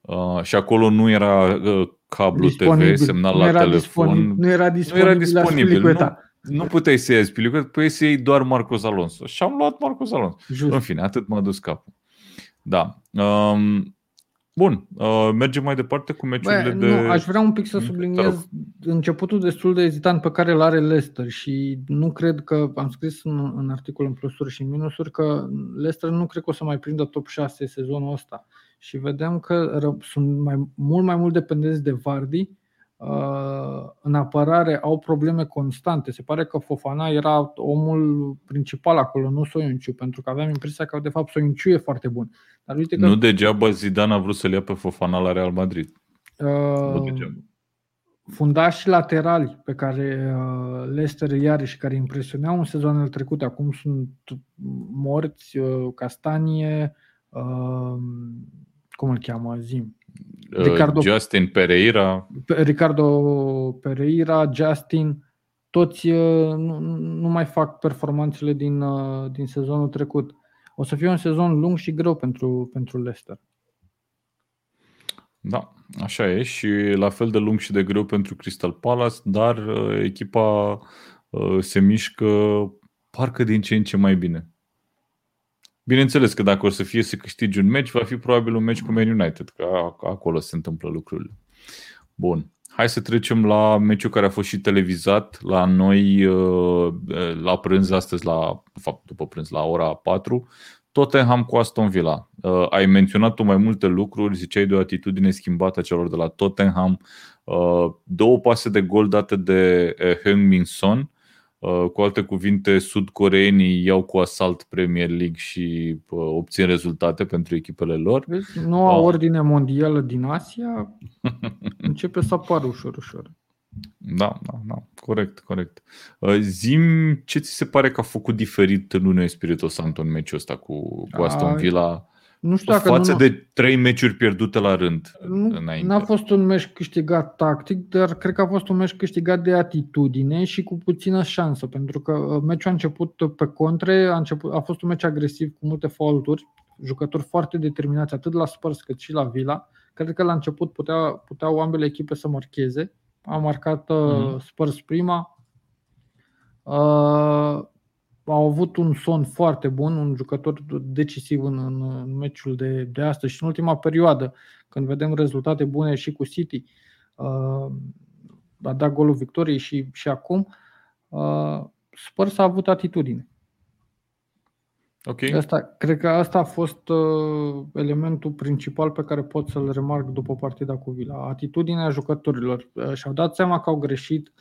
Uh, și acolo nu era uh, cablu TV, semnal nu la era telefon. Disponibil, nu era nu disponibil, era la disponibil. Aspilicueta. Nu, nu puteai să iei Spilicueta, puteai să iei doar Marcos Alonso. Și am luat Marcos Alonso. Just. În fine, atât m-a dus capul. Da. Um, bun, uh, mergem mai departe cu meciurile Bă, de... nu, aș vrea un pic să Te subliniez începutul destul de ezitant pe care îl are Leicester și nu cred că, am scris în, în articol în plusuri și în minusuri, că Leicester nu cred că o să mai prindă top 6 sezonul ăsta. Și vedem că ră, sunt mai, mult mai mult dependenți de Vardy, uh, în apărare au probleme constante. Se pare că Fofana era omul principal acolo, nu Soiunciu, pentru că aveam impresia că de fapt Soiunciu e foarte bun. Dar uite că Nu degeaba Zidane a vrut să-l ia pe Fofana la Real Madrid. Nu Uh, degeaba. fundașii laterali pe care uh, Leicester îi are și care impresioneau în sezoanele trecute, acum sunt morți, uh, Castanie, uh, cum îl cheamă, Zim? Ricardo- Uh, Justin Pereira, Pe- Ricardo Pereira, Justin, toți uh, nu, nu mai fac performanțele din, uh, din sezonul trecut. O să fie un sezon lung și greu pentru, pentru Leicester. Da, așa e și la fel de lung și de greu pentru Crystal Palace, dar uh, echipa uh, se mișcă parcă din ce în ce mai bine. Bineînțeles că dacă o să fie să câștigi un meci, va fi probabil un meci cu Man United, că a- acolo se întâmplă lucrurile. Bun. Hai să trecem la meciul care a fost și televizat la noi uh, la prânz astăzi, la, de fapt, după prânz, la ora 4. Tottenham cu Aston Villa. Uh, ai menționat tu mai multe lucruri, ziceai de o atitudine schimbată a celor de la Tottenham. Uh, două pase de gol date de uh, Heung-Min Son. Uh, cu alte cuvinte, sudcoreenii iau cu asalt Premier League și uh, obțin rezultate pentru echipele lor. Vezi, noua Ah. ordine mondială din Asia începe să apară ușor, ușor. Da, da, da, corect, corect. Uh, Zim, ce ți se pare că a făcut diferit în Nuno Espirito Santo în meciul ăsta cu, cu Aston Ai, Villa Nu știu dacă față nu, de trei meciuri pierdute la rând nu înainte? n-a fost un meci câștigat tactic, dar cred că a fost un meci câștigat de atitudine și cu puțină șansă, pentru că uh, meciul a început pe contre, a, început, a fost un meci agresiv cu multe faulturi, jucători foarte determinați atât la Spurs cât și la Villa. Cred că la început putea, puteau ambele echipe să marcheze. A marcat uh, Mhm. Spurs prima. Uh, au avut un son foarte bun, un jucător decisiv în, în, în meciul de, de astăzi și în ultima perioadă, când vedem rezultate bune și cu City, uh, a dat golul victoriei și, și acum, uh, Spurs a avut atitudine. Ok, Asta, cred că asta a fost uh, elementul principal pe care pot să-l remarc după partida cu Vila. Atitudinea jucătorilor. Uh, și-au dat seama că au greșit,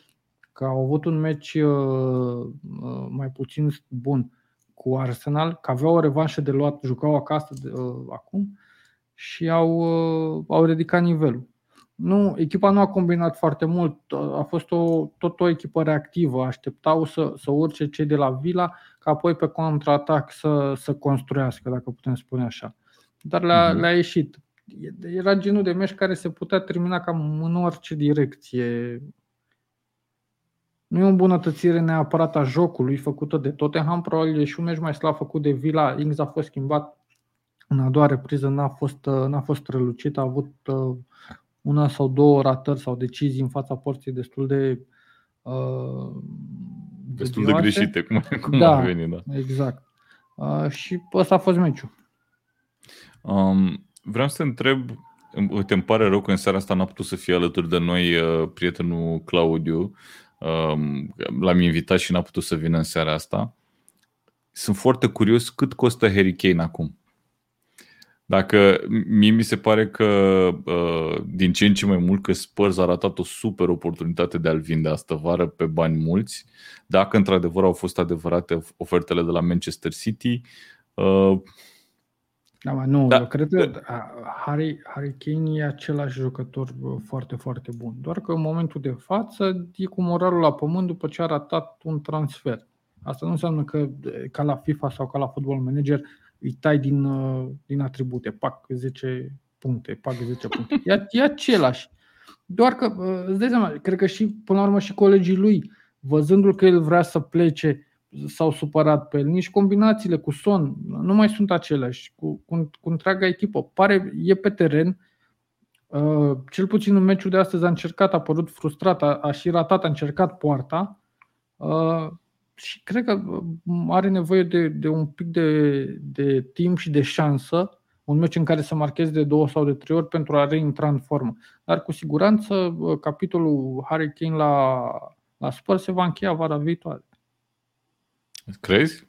că au avut un meci uh, uh, mai puțin bun cu Arsenal, că aveau o revanșă de luat, jucau acasă de, uh, acum și au, uh, au ridicat nivelul. Nu, echipa nu a combinat foarte mult, a fost o, tot o echipă reactivă, așteptau să, să urce cei de la Vila, ca apoi pe contraatac să, să construiască, dacă putem spune așa. Dar le-a, Mhm. le-a ieșit. Era genul de meci care se putea termina cam în orice direcție. Nu e o îmbunătățire neapărat a jocului făcută de Tottenham, probabil e și un meci mai slab făcut de Villa. Ings a fost schimbat în a doua repriză, n-a fost, n-a fost strălucit, a avut uh, una sau două ratări sau decizii în fața porții destul de uh, destul de dubioase. greșite, cum, cum Da. ar veni, da. Exact. Uh, și ăsta a fost meciul. Um, vreau să te întreb, uite, îmi pare rău că în seara asta n-a putut să fie alături de noi uh, prietenul Claudiu. Um, l-am invitat și n-a putut să vină în seara asta. Sunt foarte curios cât costă Harry Kane acum. Dacă mie mi se pare că uh, din ce în ce mai mult că Spurs a ratat o super oportunitate de a-l vinde astă vară pe bani mulți, dacă într-adevăr au fost adevărate ofertele de la Manchester City, uh, Da, mă, nu, Da. eu cred că a, Harry, Harry Kane e același jucător bă, foarte, foarte bun. Doar că în momentul de față e cu moralul la pământ după ce a ratat un transfer. Asta nu înseamnă că ca la FIFA sau ca la Football Manager îi tai din, uh, din atribute, pac 10 puncte, pac 10 puncte. E, e același. Doar că, uh, îți dai seama, cred că și, până la urmă, și colegii lui, văzându-l că el vrea să plece, s-au supărat pe el. Nici combinațiile cu Son nu mai sunt aceleași, cu, cu, cu întreaga echipă. Pare, e pe teren, Uh, cel puțin în meciul de astăzi a încercat, a părut frustrat, a, a și ratat, a încercat poarta uh, și cred că uh, are nevoie de, de un pic de, de timp și de șansă, un meci în care să marcheze de două sau de trei ori pentru a reintra în formă. Dar cu siguranță capitolul Harry Kane la, la Spurs se va încheia vara viitoare. Crezi?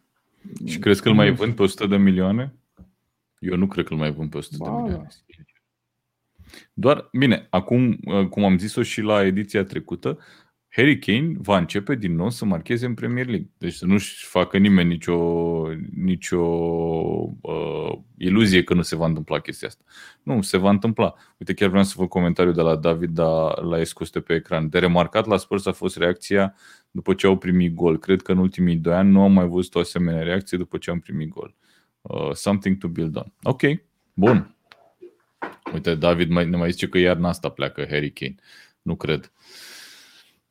Și crezi că îl mai vând pe 100 de milioane? Eu nu cred că îl mai vând pe 100 ba, de milioane. Doar, bine, acum, uh, cum am zis-o și la ediția trecută, Harry Kane va începe din nou să marcheze în Premier League. Deci să nu-și facă nimeni nicio, nicio uh, iluzie că nu se va întâmpla chestia asta. Nu, se va întâmpla. Uite, chiar vreau să văd comentariu de la David, dar l-a scos pe ecran. De remarcat la Spurs a fost reacția după ce au primit gol. Cred că în ultimii doi ani nu am mai văzut o asemenea reacție după ce am primit gol. Uh, something to build on. Ok, bun. Uite, David mai, ne mai zice că iarna asta pleacă Harry Kane. Nu cred.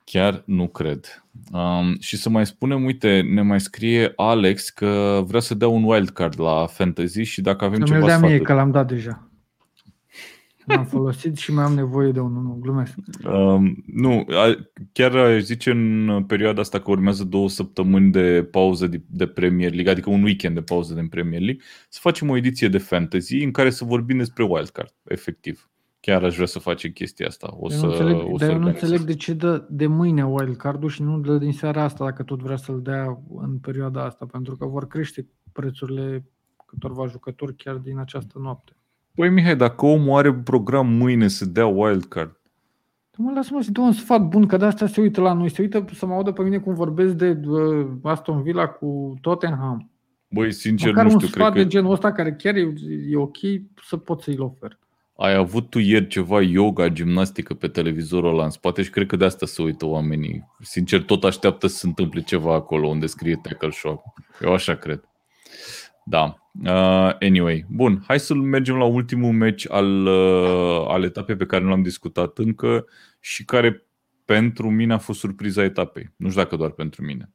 Chiar nu cred. Um, și să mai spunem, uite, ne mai scrie Alex că vrea să dea un wildcard la Fantasy și dacă avem să ceva sfaturi. mie, că l-am dat deja. L-am folosit și mai am nevoie de unul, nu, glumesc. Um, nu, chiar aș zice în perioada asta că urmează două săptămâni de pauză de, de Premier League, adică un weekend de pauză de Premier League, să facem o ediție de fantasy în care să vorbim despre wildcard, efectiv. Chiar aș vrea să facem chestia asta. O eu să, nu înțeleg, o să dar eu nu înțeleg de ce dă de mâine wildcard-ul și nu dă din seara asta, dacă tot vrea să-l dea în perioada asta, pentru că vor crește prețurile câtorva jucători chiar din această noapte. Păi Mihai, dacă omul are program mâine să dea wildcard, Mă, lasă-mă să dau un sfat bun, că de asta se uită la noi. Se uită să mă audă pe mine cum vorbesc de uh, Aston Villa cu Tottenham. Băi, sincer, Măcar nu știu, un sfat cred de genul ăsta care chiar e, e ok să pot să-i ofer. Ai avut tu ieri ceva yoga, gimnastică pe televizorul ăla în spate și cred că de asta se uită oamenii. Sincer, tot așteaptă să se întâmple ceva acolo unde scrie Tackle Shock. Eu așa cred. Da. Uh, anyway, bun, hai să mergem la ultimul meci al, uh, al etapei pe care nu l-am discutat încă și care pentru mine a fost surpriza etapei. Nu știu dacă doar pentru mine.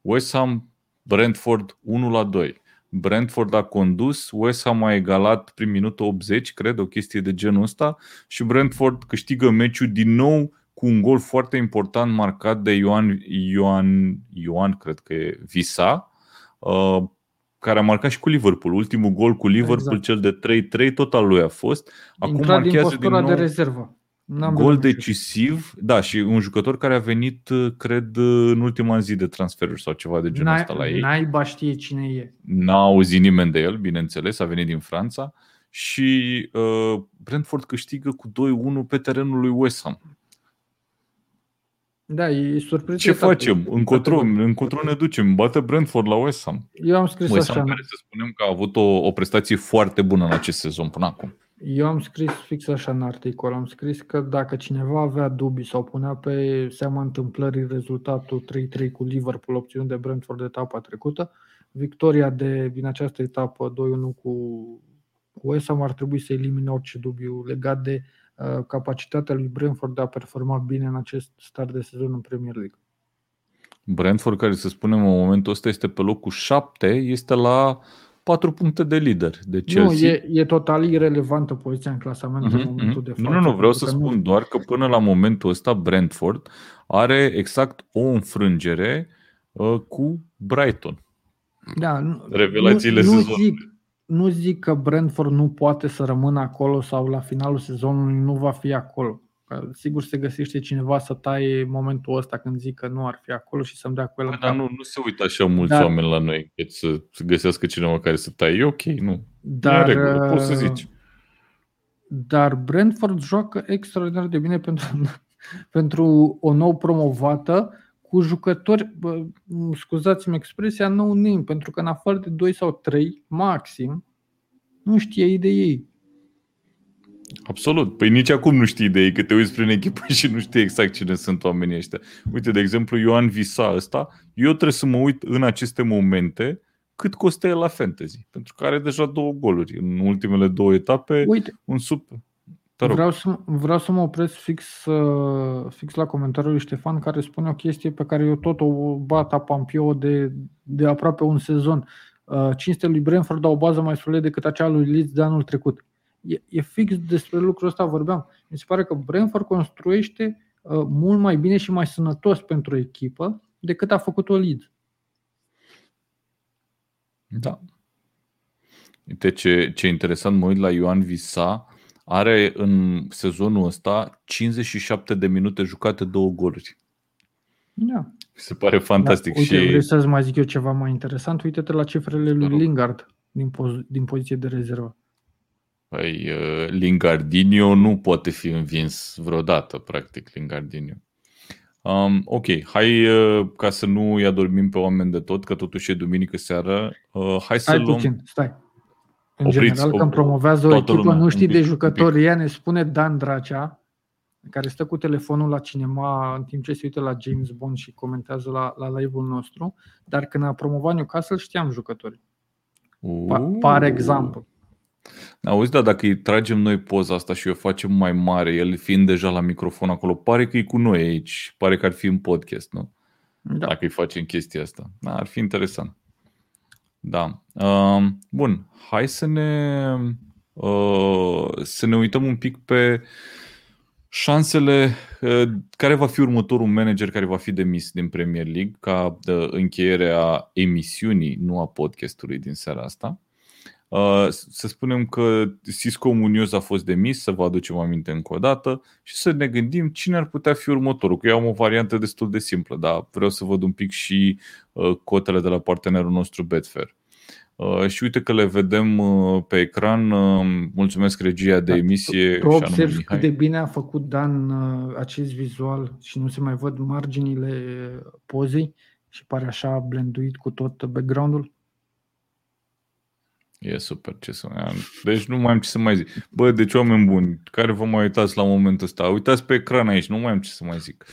West Ham, Brentford 1 la 2. Brentford a condus, West Ham a egalat prin minutul 80, cred, o chestie de genul ăsta și Brentford câștigă meciul din nou cu un gol foarte important marcat de Ioan, Ioan, Ioan cred că e Visa, uh, care a marcat și cu Liverpool. Ultimul gol cu Liverpool, exact. cel de 3-3, tot al lui a fost. Acum Intrat marchează din, din nou de rezervă. N-am gol decisiv, da, și un jucător care a venit, cred, în ultima zi de transferuri sau ceva de genul ăsta la ei. Naiba știe cine e. N-a auzit nimeni de el, bineînțeles, a venit din Franța și uh, Brentford câștigă cu 2-1 pe terenul lui West Ham. Da, e surpriză. Ce facem? Încotro, încotro ne ducem. Bate Brentford la West Ham. Eu am scris West Ham așa. care să spunem că a avut o, o prestație foarte bună în acest sezon până acum. Eu am scris fix așa în articol. Am scris că dacă cineva avea dubii sau punea pe seama întâmplării rezultatul 3-3 cu Liverpool obținut de Brentford de etapa trecută, victoria de, din această etapă 2-1 cu West Ham ar trebui să elimine orice dubiu legat de Uh, capacitatea lui Brentford de a performa bine în acest start de sezon în Premier League. Brentford, care să spunem în momentul ăsta este pe locul 7, este la 4 puncte de lider de Chelsea. Nu, e, e total irelevantă poziția în clasament uh-huh, în mhm, momentul uh-huh. de față. Nu, nu, nu, vreau să spun nu... doar că până la momentul ăsta Brentford are exact o înfrângere uh, cu Brighton. Da, nu, Revelațiile nu, nu sezonului. Zic, nu zic că Brentford nu poate să rămână acolo sau la finalul sezonului nu va fi acolo. Că sigur se găsește cineva să taie momentul ăsta când zic că nu ar fi acolo și să-mi dea cu el păi, Dar nu, nu se uită așa mulți dar, oameni la noi cât să, să găsească cineva care să taie. E ok, nu. Dar, e regulă, poți să zici. Dar Brentford joacă extraordinar de bine pentru, pentru o nouă promovată cu jucători, scuzați-mi expresia, no name, pentru că în afară de 2 sau 3, maxim, nu știe de ei. Absolut. Păi nici acum nu știi de ei, că te uiți prin echipă și nu știi exact cine sunt oamenii ăștia. Uite, de exemplu, Ioan Visa ăsta, eu trebuie să mă uit în aceste momente cât costă el la fantasy, pentru că are deja două goluri în ultimele două etape, Uite, un sub... Vreau să, vreau să mă opresc fix, uh, fix la comentariul lui Ștefan care spune o chestie pe care eu tot o bat Pampio de, de aproape un sezon. Uh, cinste lui Brentford au o bază mai solidă decât acea lui Leeds de anul trecut. E, e fix despre lucrul ăsta vorbeam. Mi se pare că Brentford construiește uh, mult mai bine și mai sănătos pentru echipă decât a făcut-o Leeds. Da. Uite ce, ce interesant, mă uit la Ioan Visa, are în sezonul ăsta 57 de minute jucate, două goluri. Da. Mi se pare fantastic. Da, uite, și... vrei să-ți mai zic eu ceva mai interesant? Uite-te la cifrele lui Lingard din, poz- din poziție de rezervă. Păi, uh, Lingardinho nu poate fi învins vreodată, practic, Lingardinho. Um, ok, hai uh, ca să nu îi adormim pe oameni de tot, că totuși e duminică seară. Uh, hai să stai luăm... puțin, stai. În Opriți, general, când promovează o echipă, lumea, nu știi pic, de jucători, ea ne spune Dan Dracea, care stă cu telefonul la cinema în timp ce se uită la James Bond și comentează la, la live-ul nostru, dar când a promovat Newcastle știam jucători. Pa, par exemplu. Auzi, da, dacă îi tragem noi poza asta și o facem mai mare, el fiind deja la microfon acolo, pare că e cu noi aici, pare că ar fi în podcast, nu? Da. Dacă îi facem chestia asta. Da, ar fi interesant. Da. Uh, bun, hai să ne, uh, să ne uităm un pic pe șansele uh, care va fi următorul manager care va fi demis din Premier League ca de încheiere a emisiunii, nu a podcastului din seara asta. Uh, să spunem că Cisco Munoz a fost demis, să vă aducem aminte încă o dată și să ne gândim cine ar putea fi următorul. Că eu am o variantă destul de simplă, dar vreau să văd un pic și uh, cotele de la partenerul nostru Betfair. Uh, și uite că le vedem pe ecran. Mulțumesc regia de da, emisie. Tu observi cât de bine a făcut Dan acest vizual și nu se mai văd marginile pozei și pare așa blenduit cu tot background-ul? E super ce să mai Deci nu mai am ce să mai zic. Bă, deci oameni buni, care vă mai uitați la momentul ăsta, uitați pe ecran aici, nu mai am ce să mai zic.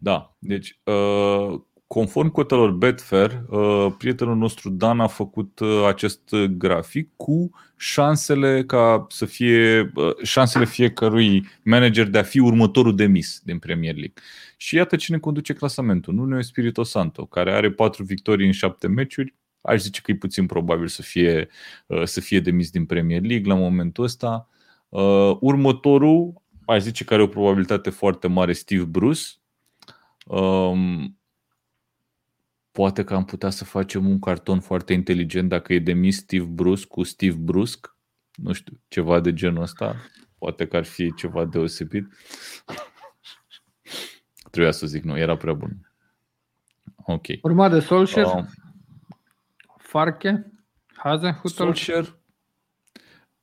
Da, deci uh, conform cotelor Betfair, uh, prietenul nostru Dan a făcut uh, acest grafic cu șansele ca să fie șansele fiecărui manager de a fi următorul demis din Premier League. Și iată cine conduce clasamentul. Nu e Spirito Santo, care are patru victorii în șapte meciuri, aș zice că e puțin probabil să fie, uh, să fie demis din Premier League la momentul ăsta. Uh, următorul, aș zice că are o probabilitate foarte mare, Steve Bruce. Um, poate că am putea să facem un carton foarte inteligent dacă e demis Steve Bruce cu Steve Brusc. Nu știu, ceva de genul ăsta. Poate că ar fi ceva deosebit. Trebuia să zic, nu, era prea bun. Ok. Urma de Solskjaer. Uh, Farke? Hazenhutel? Solskjaer.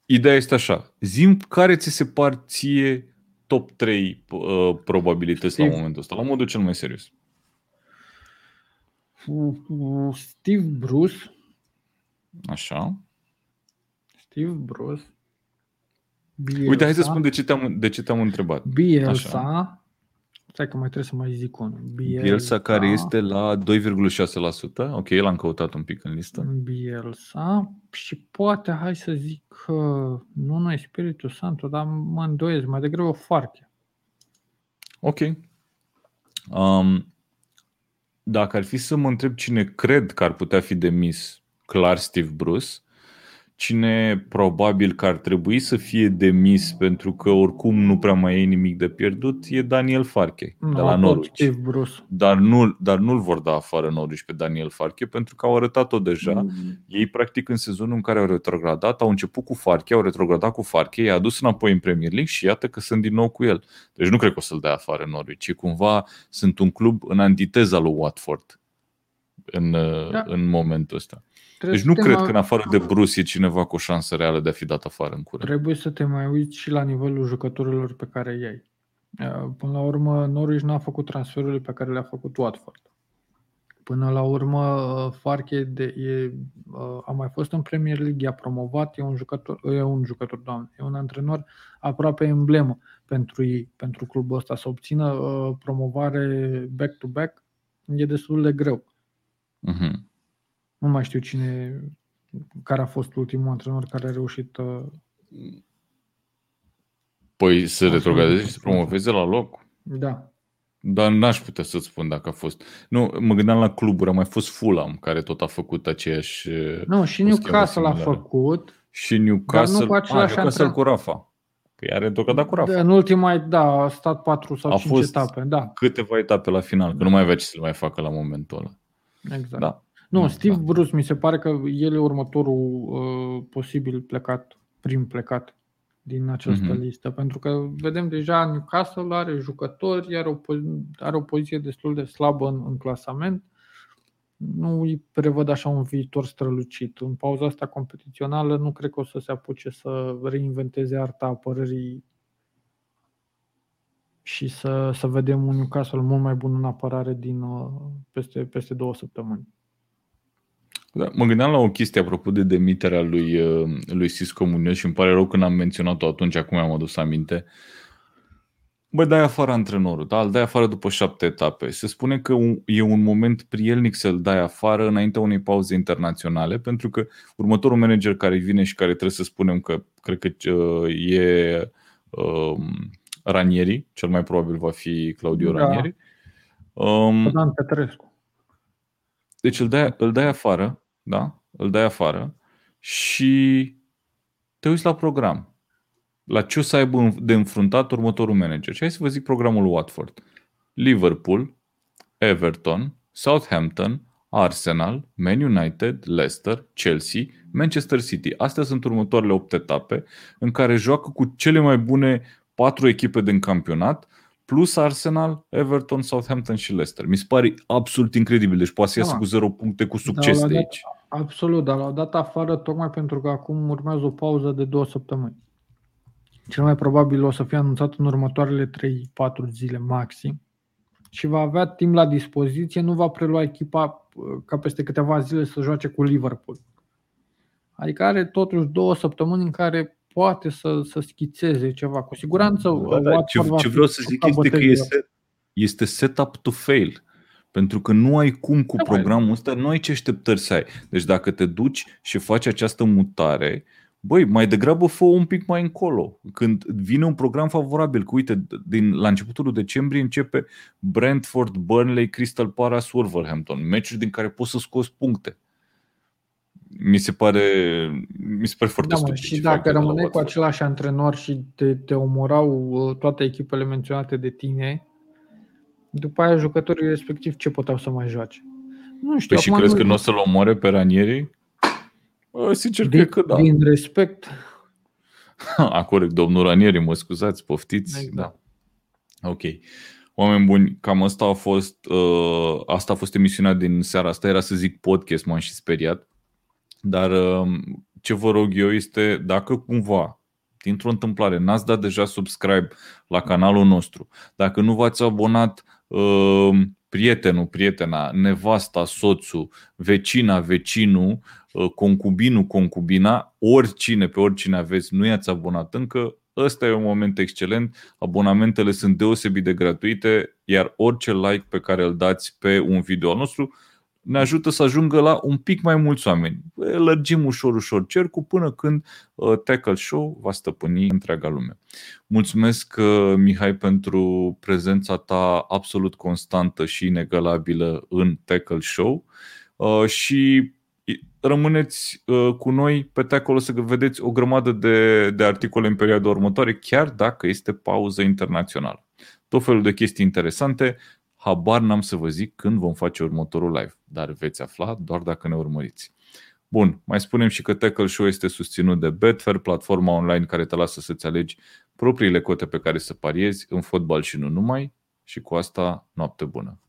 Ideea este așa. Zim care ți se par ție top 3 uh, probabilități Steve. la momentul ăsta, la modul cel mai serios. Steve Bruce. Așa. Steve Bruce. Bielsa. Uite, hai să spun de ce te-am, de ce te-am întrebat. Bielsa. Așa. Stai că mai trebuie să mai zic unul. Bielsa, Bielsa care este la 2,6%. Ok, l-am căutat un pic în listă. Bielsa și poate, hai să zic, că nu noi Spiritul Santo, dar mă îndoiesc, mai degrabă o farche. Ok. Um, dacă ar fi să mă întreb cine cred că ar putea fi demis, clar Steve Bruce, cine probabil că ar trebui să fie demis pentru că oricum nu prea mai e nimic de pierdut e Daniel Farke no, de la Norwich. Dar, nu, dar nu-l vor da afară Norwich pe Daniel Farke pentru că au arătat-o deja. Mm. Ei practic în sezonul în care au retrogradat au început cu Farke, au retrogradat cu Farke, i-a adus înapoi în Premier League și iată că sunt din nou cu el. Deci nu cred că o să-l dea afară Norwich, ci cumva sunt un club în antiteza lui Watford în, da. în momentul ăsta. Trebuie deci nu cred mai... că în afară de Bruce e cineva cu o șansă reală de a fi dat afară în curând. Trebuie să te mai uiți și la nivelul jucătorilor pe care i-ai. Uh, până la urmă, Norwich n-a făcut transferurile pe care le-a făcut Watford. Până la urmă, uh, Farke de, e, uh, a mai fost în Premier League, a promovat, e un jucător, e un jucător, doamne, e un antrenor aproape emblemă pentru ei, pentru clubul ăsta. Să obțină promovare back-to-back e destul de greu. Uh-huh. Nu mai știu cine, care a fost ultimul antrenor care a reușit uh, Păi să retrogradeze și să promoveze la loc. Da. Dar n-aș putea să-ți spun dacă a fost. Nu, mă gândeam la cluburi, a mai fost Fulham, care tot a făcut aceeași... Nu, și Newcastle a făcut. Și Newcastle, Dar nu cu același a, Newcastle antrenor. cu Rafa. Că i-are întocmai cu Rafa. În ultima, da, a stat 4 sau A 5 fost- etape, da, Câteva etape la final, că nu mai avea ce să le mai facă la momentul ăla. exact. Da. Nu, Da, Steve da. Bruce mi se pare că el e următorul uh, posibil plecat, prim plecat din această Mhm. listă, pentru că vedem deja Newcastle are jucători, are o, po- are o poziție destul de slabă în, în clasament. Nu îi prevăd așa un viitor strălucit. În pauza asta competițională nu cred că o să se apuce să reinventeze arta apărării și să, să vedem un Newcastle mult mai bun în apărare din uh, peste, peste două săptămâni. Da, mă gândeam la o chestie apropo de demiterea lui, uh, lui Cisco Munoz și îmi pare rău când am menționat-o atunci, acum am adus aminte. Bă, dai afară antrenorul, da? Îl dai afară după șapte etape. Se spune că un- e un moment prielnic să-l dai afară înaintea unei pauze internaționale, pentru că următorul manager care vine și care trebuie să spunem că cred că uh, e um, Ranieri, cel mai probabil va fi Claudio Da. Ranieri. Um, Dan Petrescu. Deci îl dai, îl dai afară, da? Îl dai afară și te uiți la program. La ce o să aibă de înfruntat următorul manager. Și hai să vă zic programul lui Watford. Liverpool, Everton, Southampton, Arsenal, Man United, Leicester, Chelsea, Manchester City. Astea sunt următoarele 8 etape în care joacă cu cele mai bune patru echipe din campionat, plus Arsenal, Everton, Southampton și Leicester. Mi se pare absolut incredibil. Deci poate să iasă Da. cu 0 puncte cu succes la de dat- aici. Absolut, dar l-au dat afară tocmai pentru că acum urmează o pauză de două săptămâni. Cel mai probabil o să fie anunțat în următoarele 3-4 zile maxim și va avea timp la dispoziție, nu va prelua echipa uh, ca peste câteva zile să joace cu Liverpool. Adică are totuși două săptămâni în care poate să, să schițeze ceva. Cu siguranță Da, da, Watford ce, va ce fi vreau să zic ca este că bătălie. este, este set up to fail. Pentru că nu ai cum cu Da, mai- programul ăsta, nu ai ce așteptări să ai. Deci dacă te duci și faci această mutare, băi, mai degrabă fă un pic mai încolo. Când vine un program favorabil, că uite, din, la începutul decembrie începe Brentford, Burnley, Crystal Palace, Wolverhampton. Meciuri din care poți să scoți puncte. Mi se pare, mi se pare foarte Da, mă, stupid. și ce dacă fac de la rămâneai cu Watford. același antrenor și te, te omorau uh, toate echipele menționate de tine, după aia jucătorii respectiv ce puteau să mai joace? Nu știu, Păi și acum crezi nu- că nu o să-l omoare pe Ranieri? Bă, Sincer, din, cred că da. din respect, A, corect, domnul Ranieri, mă scuzați, poftiți. Exact. Da. Ok. Oameni buni, cam asta a fost uh, asta a fost emisiunea din seara asta, era să zic podcast, m-am și speriat. Dar uh, ce vă rog eu este, dacă cumva, dintr-o întâmplare, n-ați dat deja subscribe la canalul nostru, dacă nu v-ați abonat uh, prietenul, prietena, nevasta, soțul, vecina, vecinul, uh, concubinul, concubina, oricine, pe oricine aveți, nu i-ați abonat încă, ăsta e un moment excelent, abonamentele sunt deosebit de gratuite, iar orice like pe care îl dați pe un video al nostru ne ajută să ajungă la un pic mai mulți oameni. Lărgim ușor, ușor cercul până când uh, Tackle Show va stăpâni întreaga lume. Mulțumesc, uh, Mihai, pentru prezența ta absolut constantă și inegalabilă în Tackle Show uh, și rămâneți uh, cu noi pe Tackle o să vedeți o grămadă de, de articole în perioada următoare, chiar dacă este pauză internațională. Tot felul de chestii interesante, habar n-am să vă zic când vom face următorul live, dar veți afla doar dacă ne urmăriți. Bun, mai spunem și că Tackle Show este susținut de Betfair, platforma online care te lasă să-ți alegi propriile cote pe care să pariezi în fotbal și nu numai. Și cu asta, noapte bună!